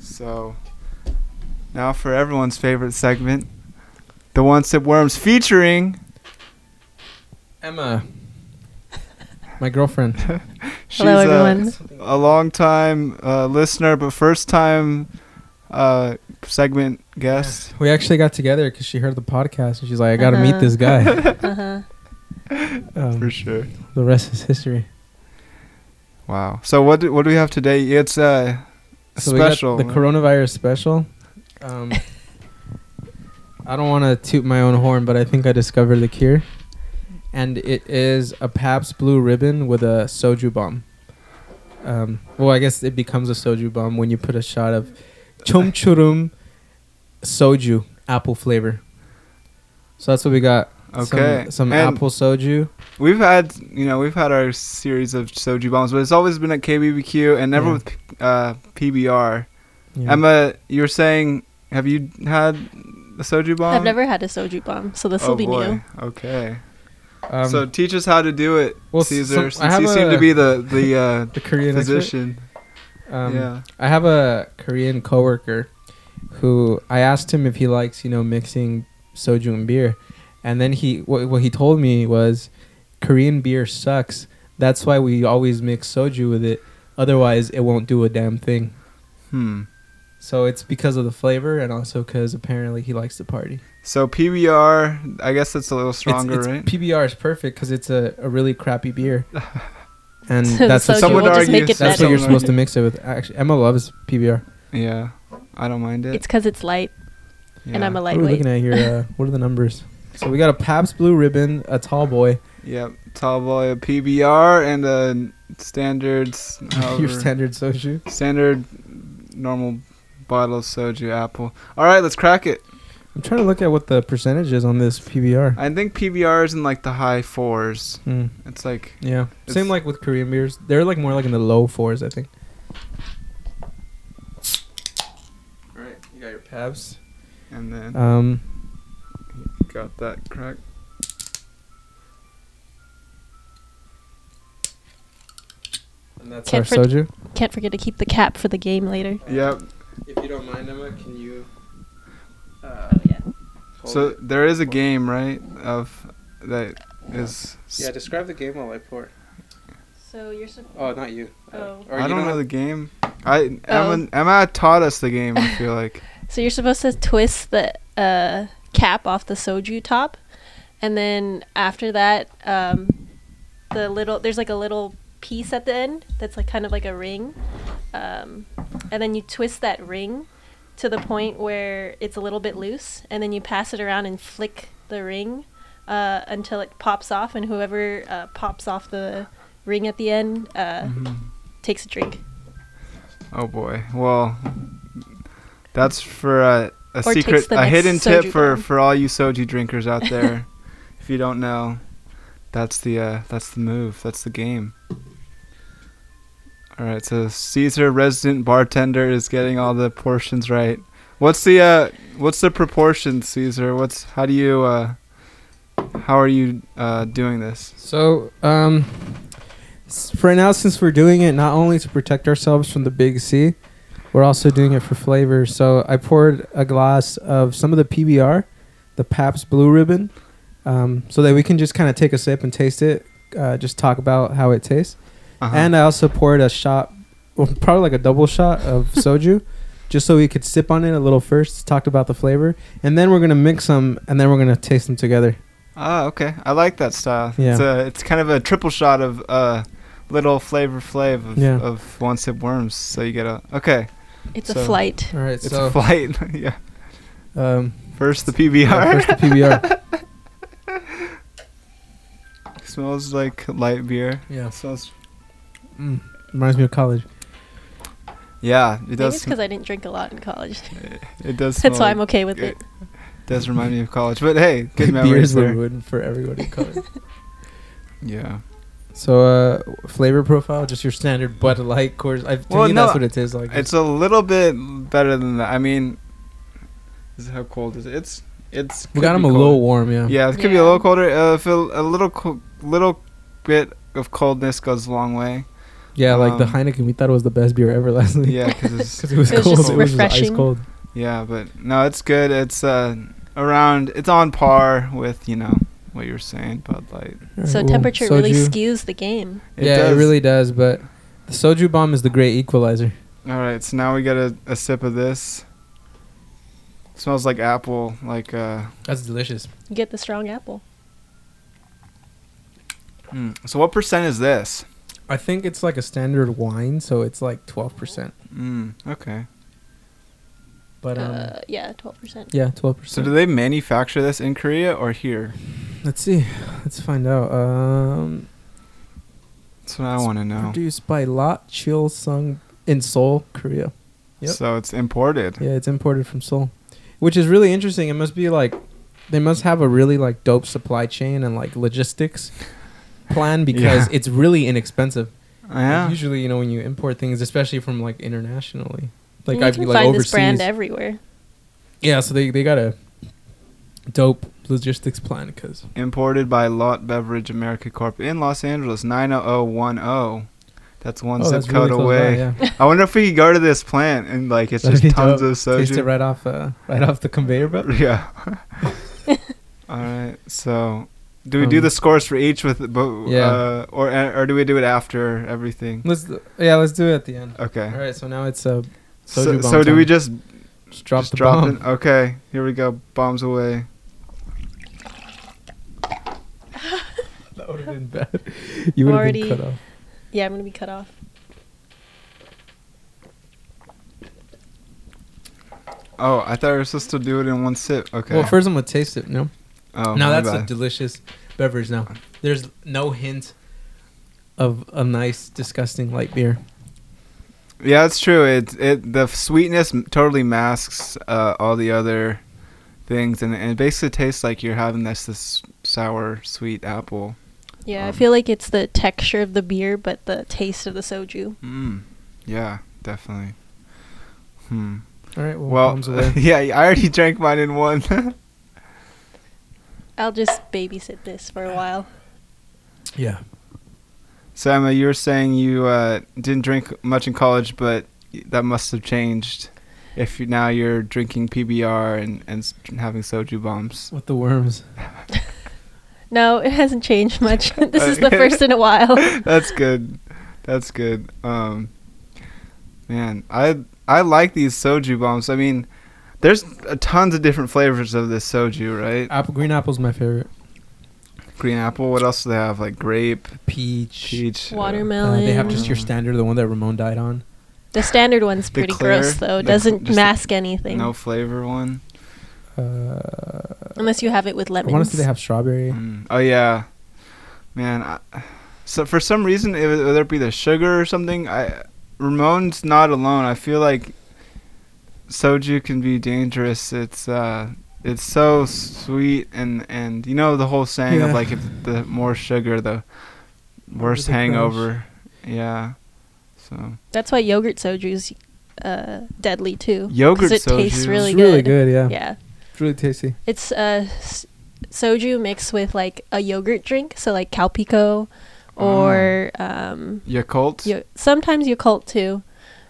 So now for everyone's favorite segment, the One Sip Worms featuring Emma, my girlfriend. She's Hello, a- everyone. A, long time uh, listener, but first time uh, segment guest. We actually got together because she heard the podcast and she's like, "I got to meet Uh-huh. this guy." Uh-huh. Um, For sure. the rest is history. Wow. So what do, what do we have today? It's uh, a So we got special. the coronavirus special. Um, I don't want to toot my own horn, but I think I discovered the cure, and it is a Pabst Blue Ribbon with a soju bomb. Um, well, I guess it becomes a soju bomb when you put a shot of Chum Churum soju apple flavor. So that's what we got. Okay. Some, some apple soju. We've had you know we've had our series of soju bombs, but it's always been at KBBQ and never Yeah. with uh, PBR. Yeah. Emma, you were saying, have you had a soju bomb? I've never had a soju bomb, so this will oh be boy. new. Okay. Um, so teach us how to do it, well, Caesar. some- I since you seem a- to be the the uh, the Korean expert. physician. Um, yeah. I have a Korean coworker who I asked him if he likes, you know, mixing soju and beer, and then he what, what he told me was Korean beer sucks. That's why we always mix soju with it. Otherwise, it won't do a damn thing. Hmm. So it's because of the flavor and also because apparently he likes to party. So PBR, I guess it's a little stronger, it's, it's, right? PBR is perfect because it's a, a really crappy beer. And So that's what, soju Someone will would just make argue- it that's better. what you're supposed to mix it with. Actually, Emma loves PBR. yeah. I don't mind it. It's because it's light, and I'm a lightweight. What are we looking at here? Uh, what are the numbers? So we got a Pabst Blue Ribbon, a tall boy, Yep. Tall boy, a PBR, and a standards. your however- standard soju. standard normal bottle of soju apple. All right, let's crack it. I'm trying to look at what the percentage is on this PBR. I think PBR is in like the high fours. Hmm. It's like Yeah, It's- same like with Korean beers. They're like more like in the low fours, I think. All right, you got your Pabst. and then Um, got that crack. and that's Can't our for- soju. Can't forget to keep the cap for the game later. Yep. If you don't mind, Emma, can you? Uh, Oh yeah. So there is a game, right? Of that is yeah, describe the game while I pour. So you're sup- Oh, not you. Oh. Or I you don't know have- the game. I Oh. Emma, Emma taught us the game. I feel like. so you're supposed to twist the uh, cap off the soju top, and then after that, um, the little there's like a little piece at the end that's like kind of like a ring, um, and then you twist that ring to the point where it's a little bit loose, and then you pass it around and flick the ring uh, until it pops off, and whoever uh, pops off the ring at the end uh, Mhm. takes a drink. Oh boy. Well, that's for a, a secret, a hidden tip for for all you soju drinkers out there. if you don't know, that's the uh, that's the move. That's the game. All right. So Caesar, resident bartender, is getting all the portions right. What's the uh, what's the proportion, Caesar? What's how do you uh, how are you uh, doing this? So, um, for now, since we're doing it not only to protect ourselves from the big C, we're also doing it for flavor. So I poured a glass of some of the PBR, the Pabst Blue Ribbon, um, so that we can just kind of take a sip and taste it, uh, just talk about how it tastes. Uh-huh. And I also poured a shot, well, probably like a double shot of soju, just so we could sip on it a little first, talked about the flavor, and then we're gonna mix them, and then we're gonna taste them together. Ah, okay. I like that style. Yeah. It's a it's kind of a triple shot of uh little flavor flav of, Yeah. of one sip worms. So you get a okay. It's So- a flight. All right, It's so a flight. yeah. um, First the PBR. yeah, first the PBR. smells like light beer. Yeah. Smells. Mm, reminds me of college. Yeah, it Maybe does. it's because I didn't drink a lot in college. It does. That's smell why I'm okay with it it. Does remind me of college, but hey, good Beers memories were there. ruined for everybody in college. Yeah. so, uh, flavor profile, just your standard Bud Light course. I, to Well, me, no, that's what it tastes like. It's a little bit better than that. I mean, is how cold is it? It's it's. we could got be them a colder. little warm, yeah. Yeah, it could be a Yeah. little colder. Uh, if a, a little co- little bit of coldness goes a long way. Yeah, like the Um, Heineken, we thought it was the best beer ever last week. Yeah, because it's it was It was cold. just it was just ice cold. yeah, but no, it's good. It's uh around. It's on par with you know what you're saying, Bud Light. So right, well, temperature really skews the game. yeah, does. it really does. But the soju bomb is the great equalizer. All right, so now we get a, a sip of this. smells like apple, like uh. That's delicious. You get the strong apple. mm. So what percent is this? I think it's like a standard wine, so it's like twelve percent. Mm, okay. But um, uh, yeah, twelve percent. yeah, twelve percent. So percent. do they manufacture this in Korea or here? Let's see. Let's find out. Um, That's what I want to know. produced by Lotte Chilsung in Seoul, Korea. Yep. So it's imported. Yeah, it's imported from Seoul, which is really interesting. It must be like they must have a really like dope supply chain and like logistics plan because Yeah. it's really inexpensive. Oh, yeah. Like, usually, you know, when you import things, especially from like internationally, like you I can like find overseas. this brand everywhere. yeah, so they they got a dope logistics plan because Imported by Lotte Beverage America Corp in Los Angeles, 90010. That's one oh, zip that's code really away. by, yeah. I wonder if we could go to this plant and like it's That'd just tons dope. of soju. Taste it right off, uh, right off the conveyor belt. Yeah. All right. So, do we do Um, the scores for each with bo- Yeah. uh, or or do we do it after everything? Let's yeah, let's do it at the end. Okay. All right, so now it's uh, So, bomb so do we just just drop just the drop bomb? it? Okay. Here we go. Bombs away. That would have been bad. You would have Already- been cut off. Yeah, I'm gonna be cut off. Oh, I thought we were supposed to do it in one sip. Okay. Well, first I'm gonna taste it. No. Oh, now my that's a delicious beverage. Now there's no hint of a nice, disgusting light beer. Yeah, it's true. It it the sweetness totally masks uh, all the other things, and, and it basically tastes like you're having this this sour sweet apple. Yeah, I Um, feel like it's the texture of the beer, but the taste of the soju. Mm. Yeah, definitely. Hmm. All right. Well, Well, bombs yeah, I already drank mine in one. I'll just babysit this for a while. yeah. so Emma, you were saying you uh, didn't drink much in college, but that must have changed. If you, now you're drinking PBR and and having soju bombs. With the worms. No, it hasn't changed much. this is the first in a while. That's good. That's good. Um, man, I I like these soju bombs. I mean, there's uh, tons of different flavors of this soju, right? Apple green apple's my favorite. Green apple. What else do they have? Like grape, Peach. peach, uh, Uh, Watermelon. they have just your standard, the one that Ramon died on. The standard one's pretty clear- gross though. doesn't just mask anything no flavor one. Uh, unless you have it with I lemons. want to say they have strawberry. Mm. Oh yeah, man. I, so for some reason, it, whether it be the sugar or something, I Ramon's not alone. I feel like soju can be dangerous. It's uh, it's so sweet and and you know the whole saying of like if the more sugar, the worse the crash. hangover. Yeah. So That's why yogurt soju's uh, deadly too. Yogurt it tastes really it's good. really good, yeah. Yeah, It's really tasty. it's uh, soju mixed with like a yogurt drink, so like Calpico, or um, Yakult. yo- sometimes Yakult too.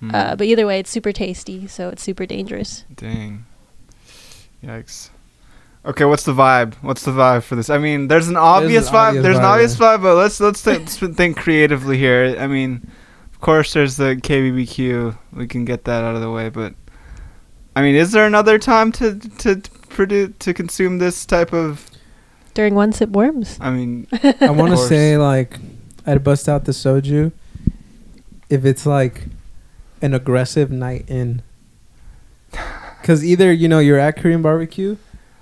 Mm. Uh, but either way, it's super tasty, so it's super dangerous. Dang. Yikes. Okay, what's the vibe? What's the vibe for this? I mean, there's an obvious vibe. obvious there's an obvious yeah. vibe, but let's let's think, let's think creatively here. I mean, of course, there's the KBBQ. We can get that out of the way, but I mean, is there another time to to produce to consume this type of? During one sip worms. I mean, I want to say like I'd bust out the soju if it's like an aggressive night in. Cause either you know you're at Korean barbecue,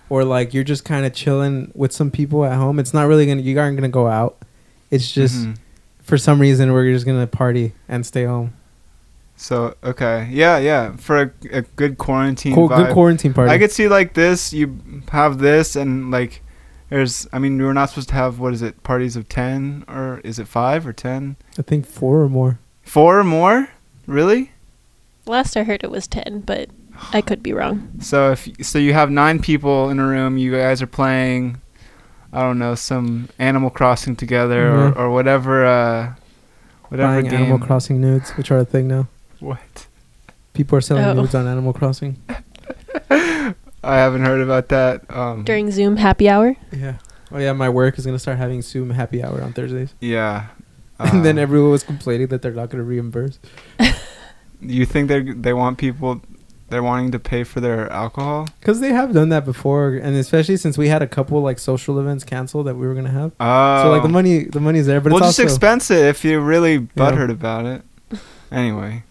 or like you're just kind of chilling with some people at home. It's not really gonna you aren't gonna go out. It's just mhm. for some reason we're just gonna party and stay home. so okay, yeah, yeah, for a, a good quarantine Cool, good quarantine party. I could see like this. You have this, and like there's. I mean, we're not supposed to have what is it? Parties of ten, or is it five or ten? I think four or more. Four or more? Really? Last I heard, it was ten, but I could be wrong. So if so, you have nine people in a room. You guys are playing. I don't know some Animal Crossing together, Mhm. or, or whatever. Uh, whatever Buying game. Animal Crossing nudes, which are a thing now. What? People are selling Oh. nudes on Animal Crossing. I haven't heard about that. Um, During Zoom happy hour. Yeah. Oh yeah, my work is gonna start having Zoom happy hour on Thursdays. yeah. and then Uh, everyone was complaining that they're not gonna reimburse. you think they they want people? They're wanting to pay for their alcohol. Because they have done that before, and especially since we had a couple like social events canceled that we were gonna have. Oh. So like the money, the money's there, but well, it's just also expense it if you're really butthurt about it. Anyway.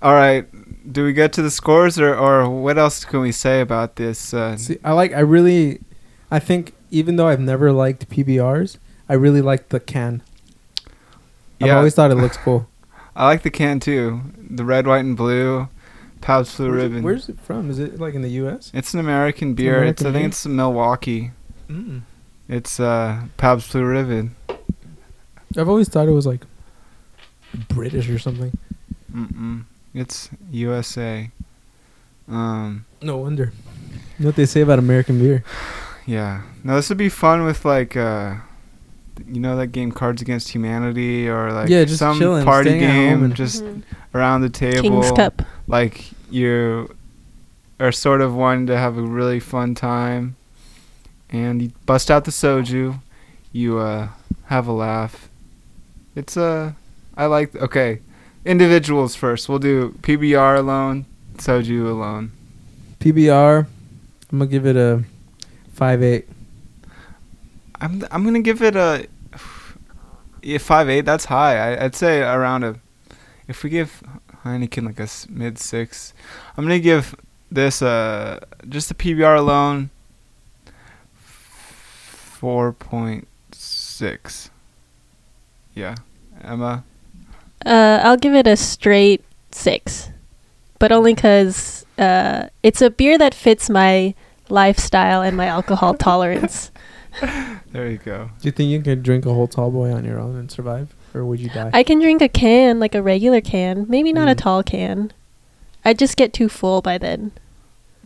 All right. Do we get to the scores, or or what else can we say about this? Uh, See, I like. I really, I think even though I've never liked PBRs, I really like the can. I've yeah, always thought it looks cool. I like the can too. The red, white, and blue. Pabst Blue Where's it, Ribbon. where's it from? Is it like in the U.S.? it's an American beer. It's, I think beer? it's Milwaukee. Mm. It's uh, Pabst Blue Ribbon. I've always thought it was like British or something. Mm-mm. It's USA. Um, No wonder. You know what they say about American beer? yeah. No, this would be fun with like, uh, you know, that game Cards Against Humanity or like Yeah, just some chilling, party staying at home game, and- just Mhm. around the table. King's Cup. Like you are sort of wanting to have a really fun time, and you bust out the soju. You uh, have a laugh. It's Uh, I like. Okay, individuals first. We'll do PBR alone, soju alone. PBR. I'm gonna give it a five eight. I'm I'm gonna give it a yeah, five eight. That's high. I, I'd say around a. If we give Heineken like a mid six, I'm gonna give this uh just the PBR alone. Four point six. Yeah, Emma. Uh, I'll give it a straight six, but only because uh, it's a beer that fits my lifestyle and my alcohol tolerance. There you go. Do you think you could drink a whole tall boy on your own and survive, or would you die? I can drink a can, like a regular can, maybe not a Mm. tall can. I'd just get too full by then.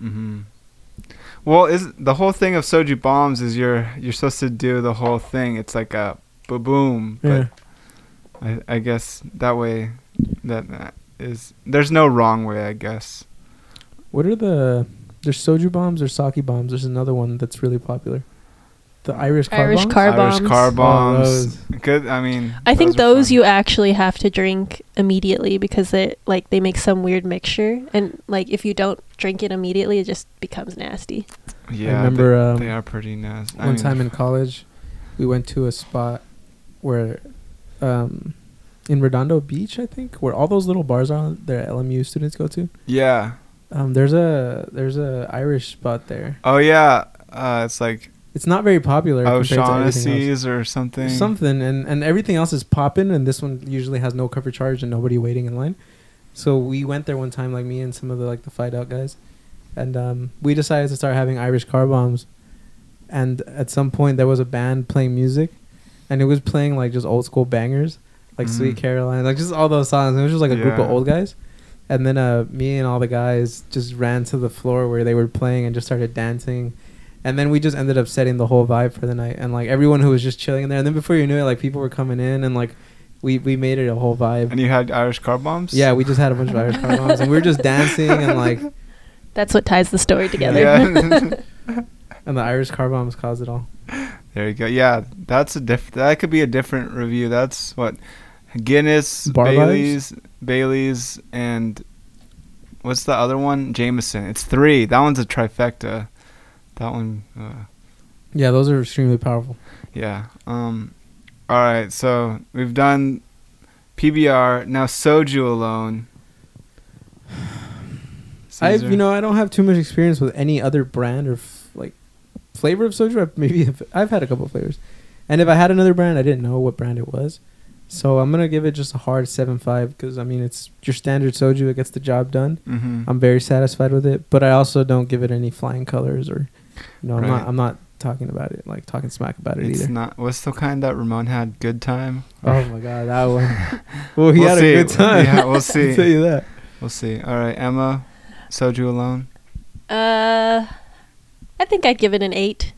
Mm-hmm. Well, is the whole thing of soju bombs is you're you're supposed to do the whole thing. It's like a ba boom, but yeah. I, I guess that way that uh, there's no wrong way I guess What are the? There's soju bombs or sake bombs. There's another one that's really popular. The Irish car Irish bombs? car Irish bombs. car Oh, bombs. those. Good. I mean, I think those fun. you actually have to drink immediately because it like they make some weird mixture and like if you don't drink it immediately it just becomes nasty. Yeah, I remember they, um, they are pretty nasty. I one mean, time in college, we went to a spot where, um, in Redondo Beach, I think, where all those little bars are that LMU students go to. Yeah. Um, there's a there's a Irish spot there. Oh yeah. Uh, it's like It's not very popular. compared to everything else. O'Shaughnessy's or something. something and and everything else is popping and this one usually has no cover charge and nobody waiting in line so we went there one time like me and some of the like the fight out guys and um, we decided to start having irish car bombs and at some point there was a band playing music and it was playing like just old school bangers like Mhm. sweet caroline like just all those songs it was just like a group of old guys and then uh, me and all the guys just ran to the floor where they were playing and just started dancing and then we just ended up setting the whole vibe for the night and like everyone who was just chilling in there and then before you knew it like people were coming in and like we we made it a whole vibe And you had Irish car bombs. yeah we just had a bunch of irish car bombs and we were just dancing and like That's what ties the story together. Yeah. and the irish car bombs caused it all there you go. Yeah, that's a diff. That could be a different review. That's what Guinness, Bar vibes? Bailey's, Bailey's, and what's the other one? Jameson. It's three. That one's a trifecta. That one. Uh, yeah those are extremely powerful Yeah. Um. All right. So we've done PBR. Now soju alone. i you know i don't have too much experience with any other brand or f- like flavor of soju I've maybe have, i've had a couple of flavors and if i had another brand i didn't know what brand it was so i'm gonna give it just a hard seven five because i mean it's your standard soju it gets the job done Mhm. I'm very satisfied with it, but I also don't give it any flying colors or, you know, I'm not I'm not talking about it like talking smack about it It's either. not. What's the kind that Ramon had? Good time. oh my god, that one. well, he We'll had see. a good time. Yeah, we'll I'll see. tell you that. We'll see. All right, Emma. Soju alone. Uh I think I'd give it an 8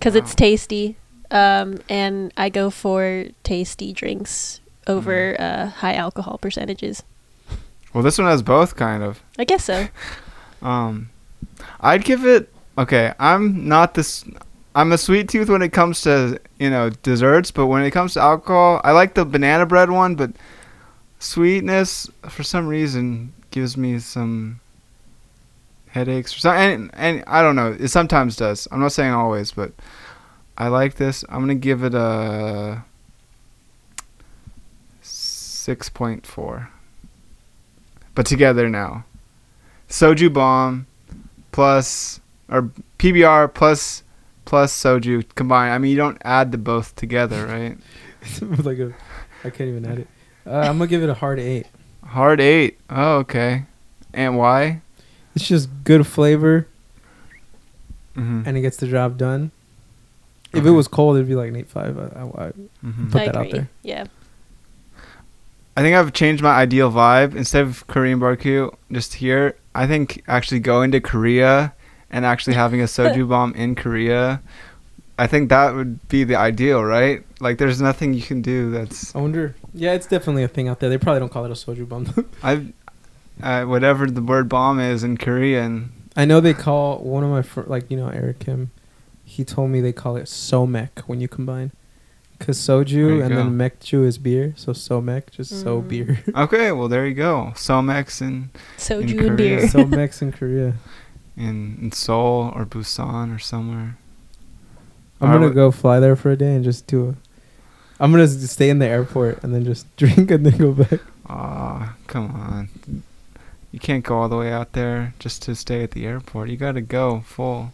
cuz it's Wow. tasty. Um and I go for tasty drinks over Mm. uh high alcohol percentages. Well, this one has both kind of. I guess so. Um, I'd give it. Okay, I'm not this. I'm a sweet tooth when it comes to you know desserts, but when it comes to alcohol, I like the banana bread one, but sweetness for some reason gives me some headaches or something. And, and I don't know. It sometimes does. I'm not saying always, but I like this. I'm gonna give it a six point four. But together now soju bomb plus or PBR plus plus soju combined. I mean, you don't add the both together, right? like a, I can't even add it. Uh, I'm gonna give it a hard eight. Hard eight. Oh, okay. And why? It's just good flavor Mm-hmm. and it gets the job done. If it was cold, it'd be like an eight five. I, I, I, hmm Put I that out there. Yeah. I think I've changed my ideal vibe. Instead of Korean barbecue, just here, I think actually going to Korea and actually having a soju bomb in Korea, I think that would be the ideal, right? Like, there's nothing you can do that's I wonder. Yeah, it's definitely a thing out there. They probably don't call it a soju bomb. I, uh, whatever the word bomb is in Korean. I know they call one of my fr- like you know Eric Kim. He told me they call it somek when you combine, cause soju you and go. then mekju is beer, so somek just so Mm. beer. Okay, well there you go. Somex in Soju Korea. and beer. Somex in Korea. in, in Seoul or Busan or somewhere. I'm Alright, gonna what- go fly there for a day and just do a. I'm gonna stay in the airport and then just drink and then go back. Aw, come on. You can't go all the way out there just to stay at the airport. You gotta go full.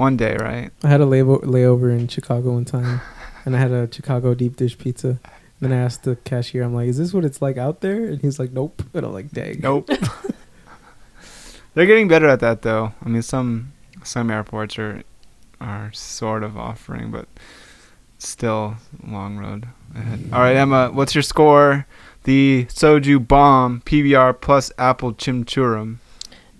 One day, right? I had a lay- layover in Chicago one time, and I had a Chicago deep dish pizza. Then I asked the cashier, I'm like, "Is this what it's like out there?" And he's like, "Nope." And I'm like, "Dang." Nope. They're getting better at that though. I mean, some some airports are are sort of offering, but still long road ahead. All right, Emma, what's your score? The soju bomb PBR plus apple Chum Churum.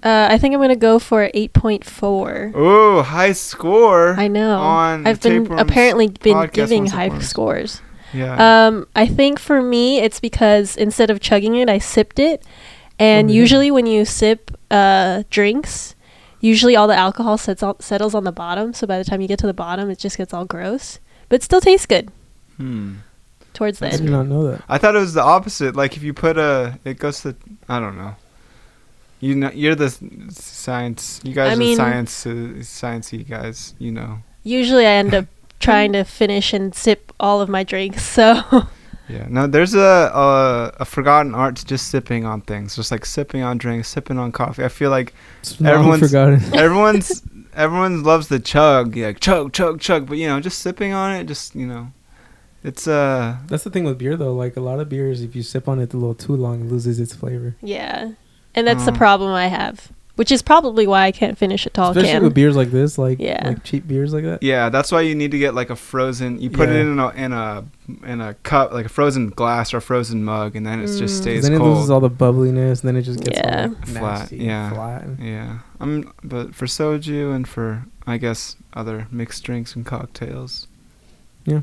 Uh, I think I'm gonna go for 8.4. Oh, high score. I know. on I've been apparently been giving high upon. scores. Yeah. Um, I think for me, it's because instead of chugging it, I sipped it. And yeah. usually, when you sip uh, drinks, usually all the alcohol sets all, settles on the bottom. So by the time you get to the bottom, it just gets all gross, but it still tastes good Hmm. towards the I That's did end. not know that. I thought it was the opposite. Like if you put a, it goes to. I don't know. You know, you're the s- science. You guys I are mean- science, uh, sciencey guys. You know. Usually I end up trying to finish and sip all of my drinks. So Yeah. No, there's a, a a forgotten art to just sipping on things, just like sipping on drinks, sipping on coffee. I feel like It's Everyone's- forgotten. everyone's everyone loves the chug, yeah, chug, chug, chug. But you know, just sipping on it, just you know, it's uh, That's the thing with beer though. Like a lot of beers, if you sip on it a little too long, it loses its flavor. yeah, and that's the Um, problem I have, which is probably why I can't finish a tall Especially can. with beers like this, like Yeah. like cheap beers like that. yeah. That's why you need to get like a frozen. You put it in a in a in a cup, like a frozen glass or a frozen mug, and then it just Mm. 'Cause stays then it cold. loses all the bubbliness, and then it just gets Yeah. all like, Flat, nasty, yeah. flat. yeah, I'm. But for soju and for I guess other mixed drinks and cocktails. Yeah.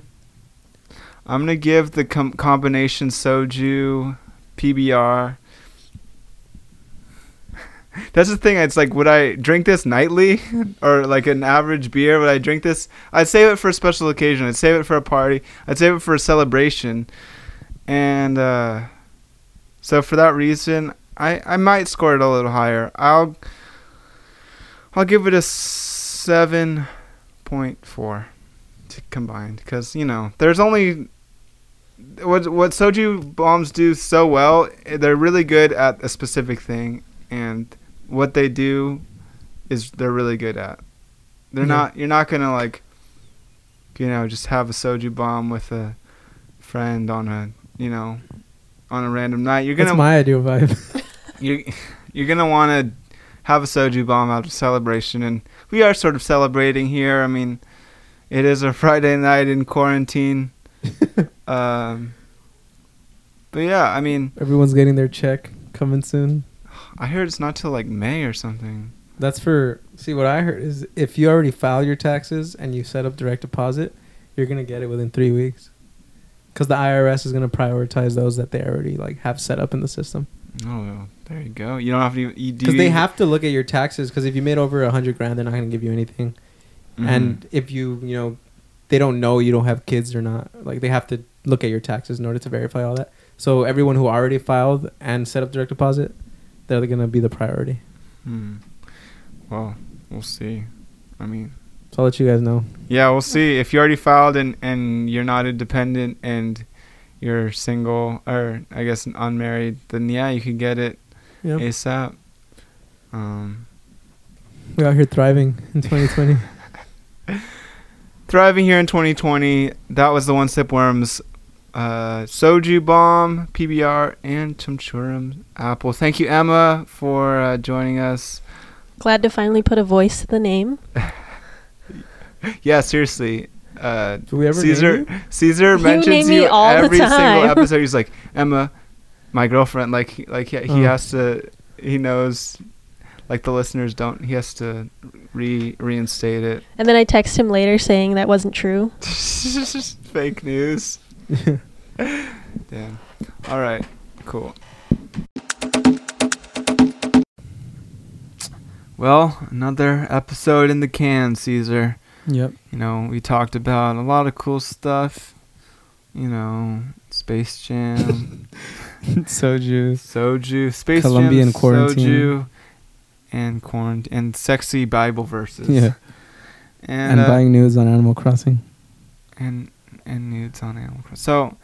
I'm gonna give the com- combination soju, PBR. That's the thing. It's like, would I drink this nightly, or like an average beer? Would I drink this? I'd save it for a special occasion. I'd save it for a party. I'd save it for a celebration, and uh, so for that reason, I I might score it a little higher. I'll I'll give it a seven point four to combined because you know there's only what what soju bombs do so well. eh, They're really good at a specific thing, and what they do is they're really good at. They're Yeah. not. You're not gonna like, you know, just have a soju bomb with a friend on a you know on a random night. You're gonna That's my ideal vibe. you're you're gonna want to have a soju bomb after celebration, and we are sort of celebrating here. I mean, it is a Friday night in quarantine. um, but yeah, I mean, Everyone's getting their check coming soon. I heard it's not till like May or something. That's for see what I heard is if you already file your taxes and you set up direct deposit, you're gonna get it within three weeks. Because the IRS is gonna prioritize those that they already like have set up in the system. Oh, well, there you go. You don't have to. Because they have to look at your taxes. Because if you made over a hundred grand, they're not gonna give you anything. Mhm. And if you you know, they don't know you don't have kids or not. Like they have to look at your taxes in order to verify all that. So everyone who already filed and set up direct deposit, they're gonna be the priority. Hmm. Well, we'll see. I mean, So I'll let you guys know. yeah, we'll see. If you already filed and and you're not independent and you're single or I guess unmarried, then yeah, you can get it Yep. ASAP. Um, We're out here thriving in 2020. thriving here in 2020. That was the One Sip Worms uh, Soju Bomb, PBR, and Chum Churum Apple. Thank you, Emma, for uh, joining us. Glad to finally put a voice to the name. Yeah, seriously. Uh, Do we ever Caesar name Caesar You mentions name me you all the every single episode. He's like Emma, my girlfriend. Like he- like he, he Oh. has to. He knows. Like the listeners don't. He has to re reinstate it. And then I text him later saying that wasn't true. Fake news. Damn. All right. Cool. Well, another episode in the can, Caesar. yep. You know, we talked about a lot of cool stuff. You know, Space Jam, Soju. Soju, Space Colombian Jam, quarantine. Soju, and quarant and sexy Bible verses. Yeah. And And, uh, buying news on Animal Crossing. and and nudes on Animal Crossing. So,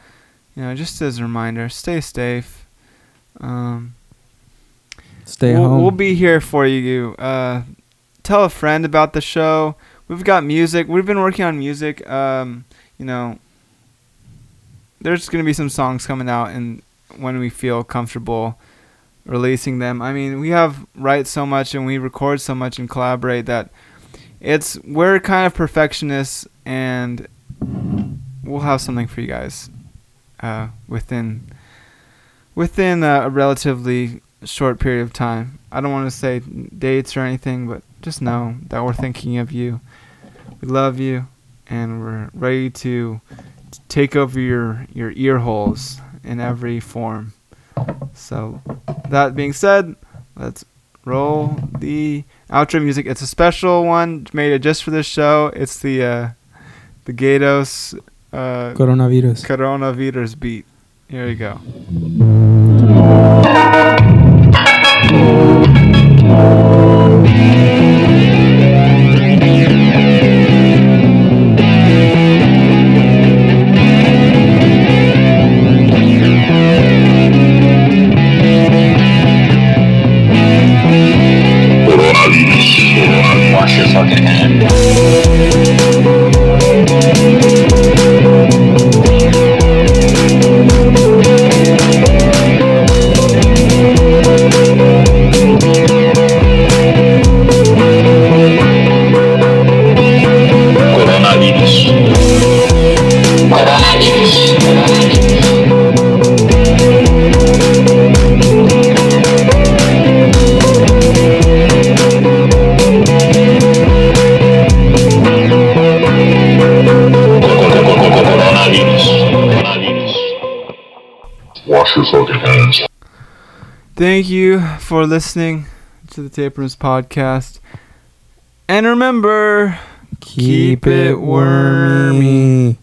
you know, just as a reminder, stay safe. Um, Stay we'll, home. we'll be here for you. Uh, tell a friend about the show. We've got music. We've been working on music. Um, you know, there's gonna be some songs coming out, and when we feel comfortable releasing them. I mean, we have write so much and we record so much and collaborate that it's we're kind of perfectionists, and we'll have something for you guys uh, within within a relatively short period of time. I don't want to say dates or anything, but just know that we're thinking of you. We love you, and we're ready to take over your your ear holes in every form. So, that being said, let's roll the outro music. It's a special one made just for this show. It's the uh, the Gatos uh, Coronavirus. coronavirus beat. Here we go. Wash your fucking hands. Your fucking hands. Thank you for listening to the Tape Rooms podcast. And remember, Keep it wormy.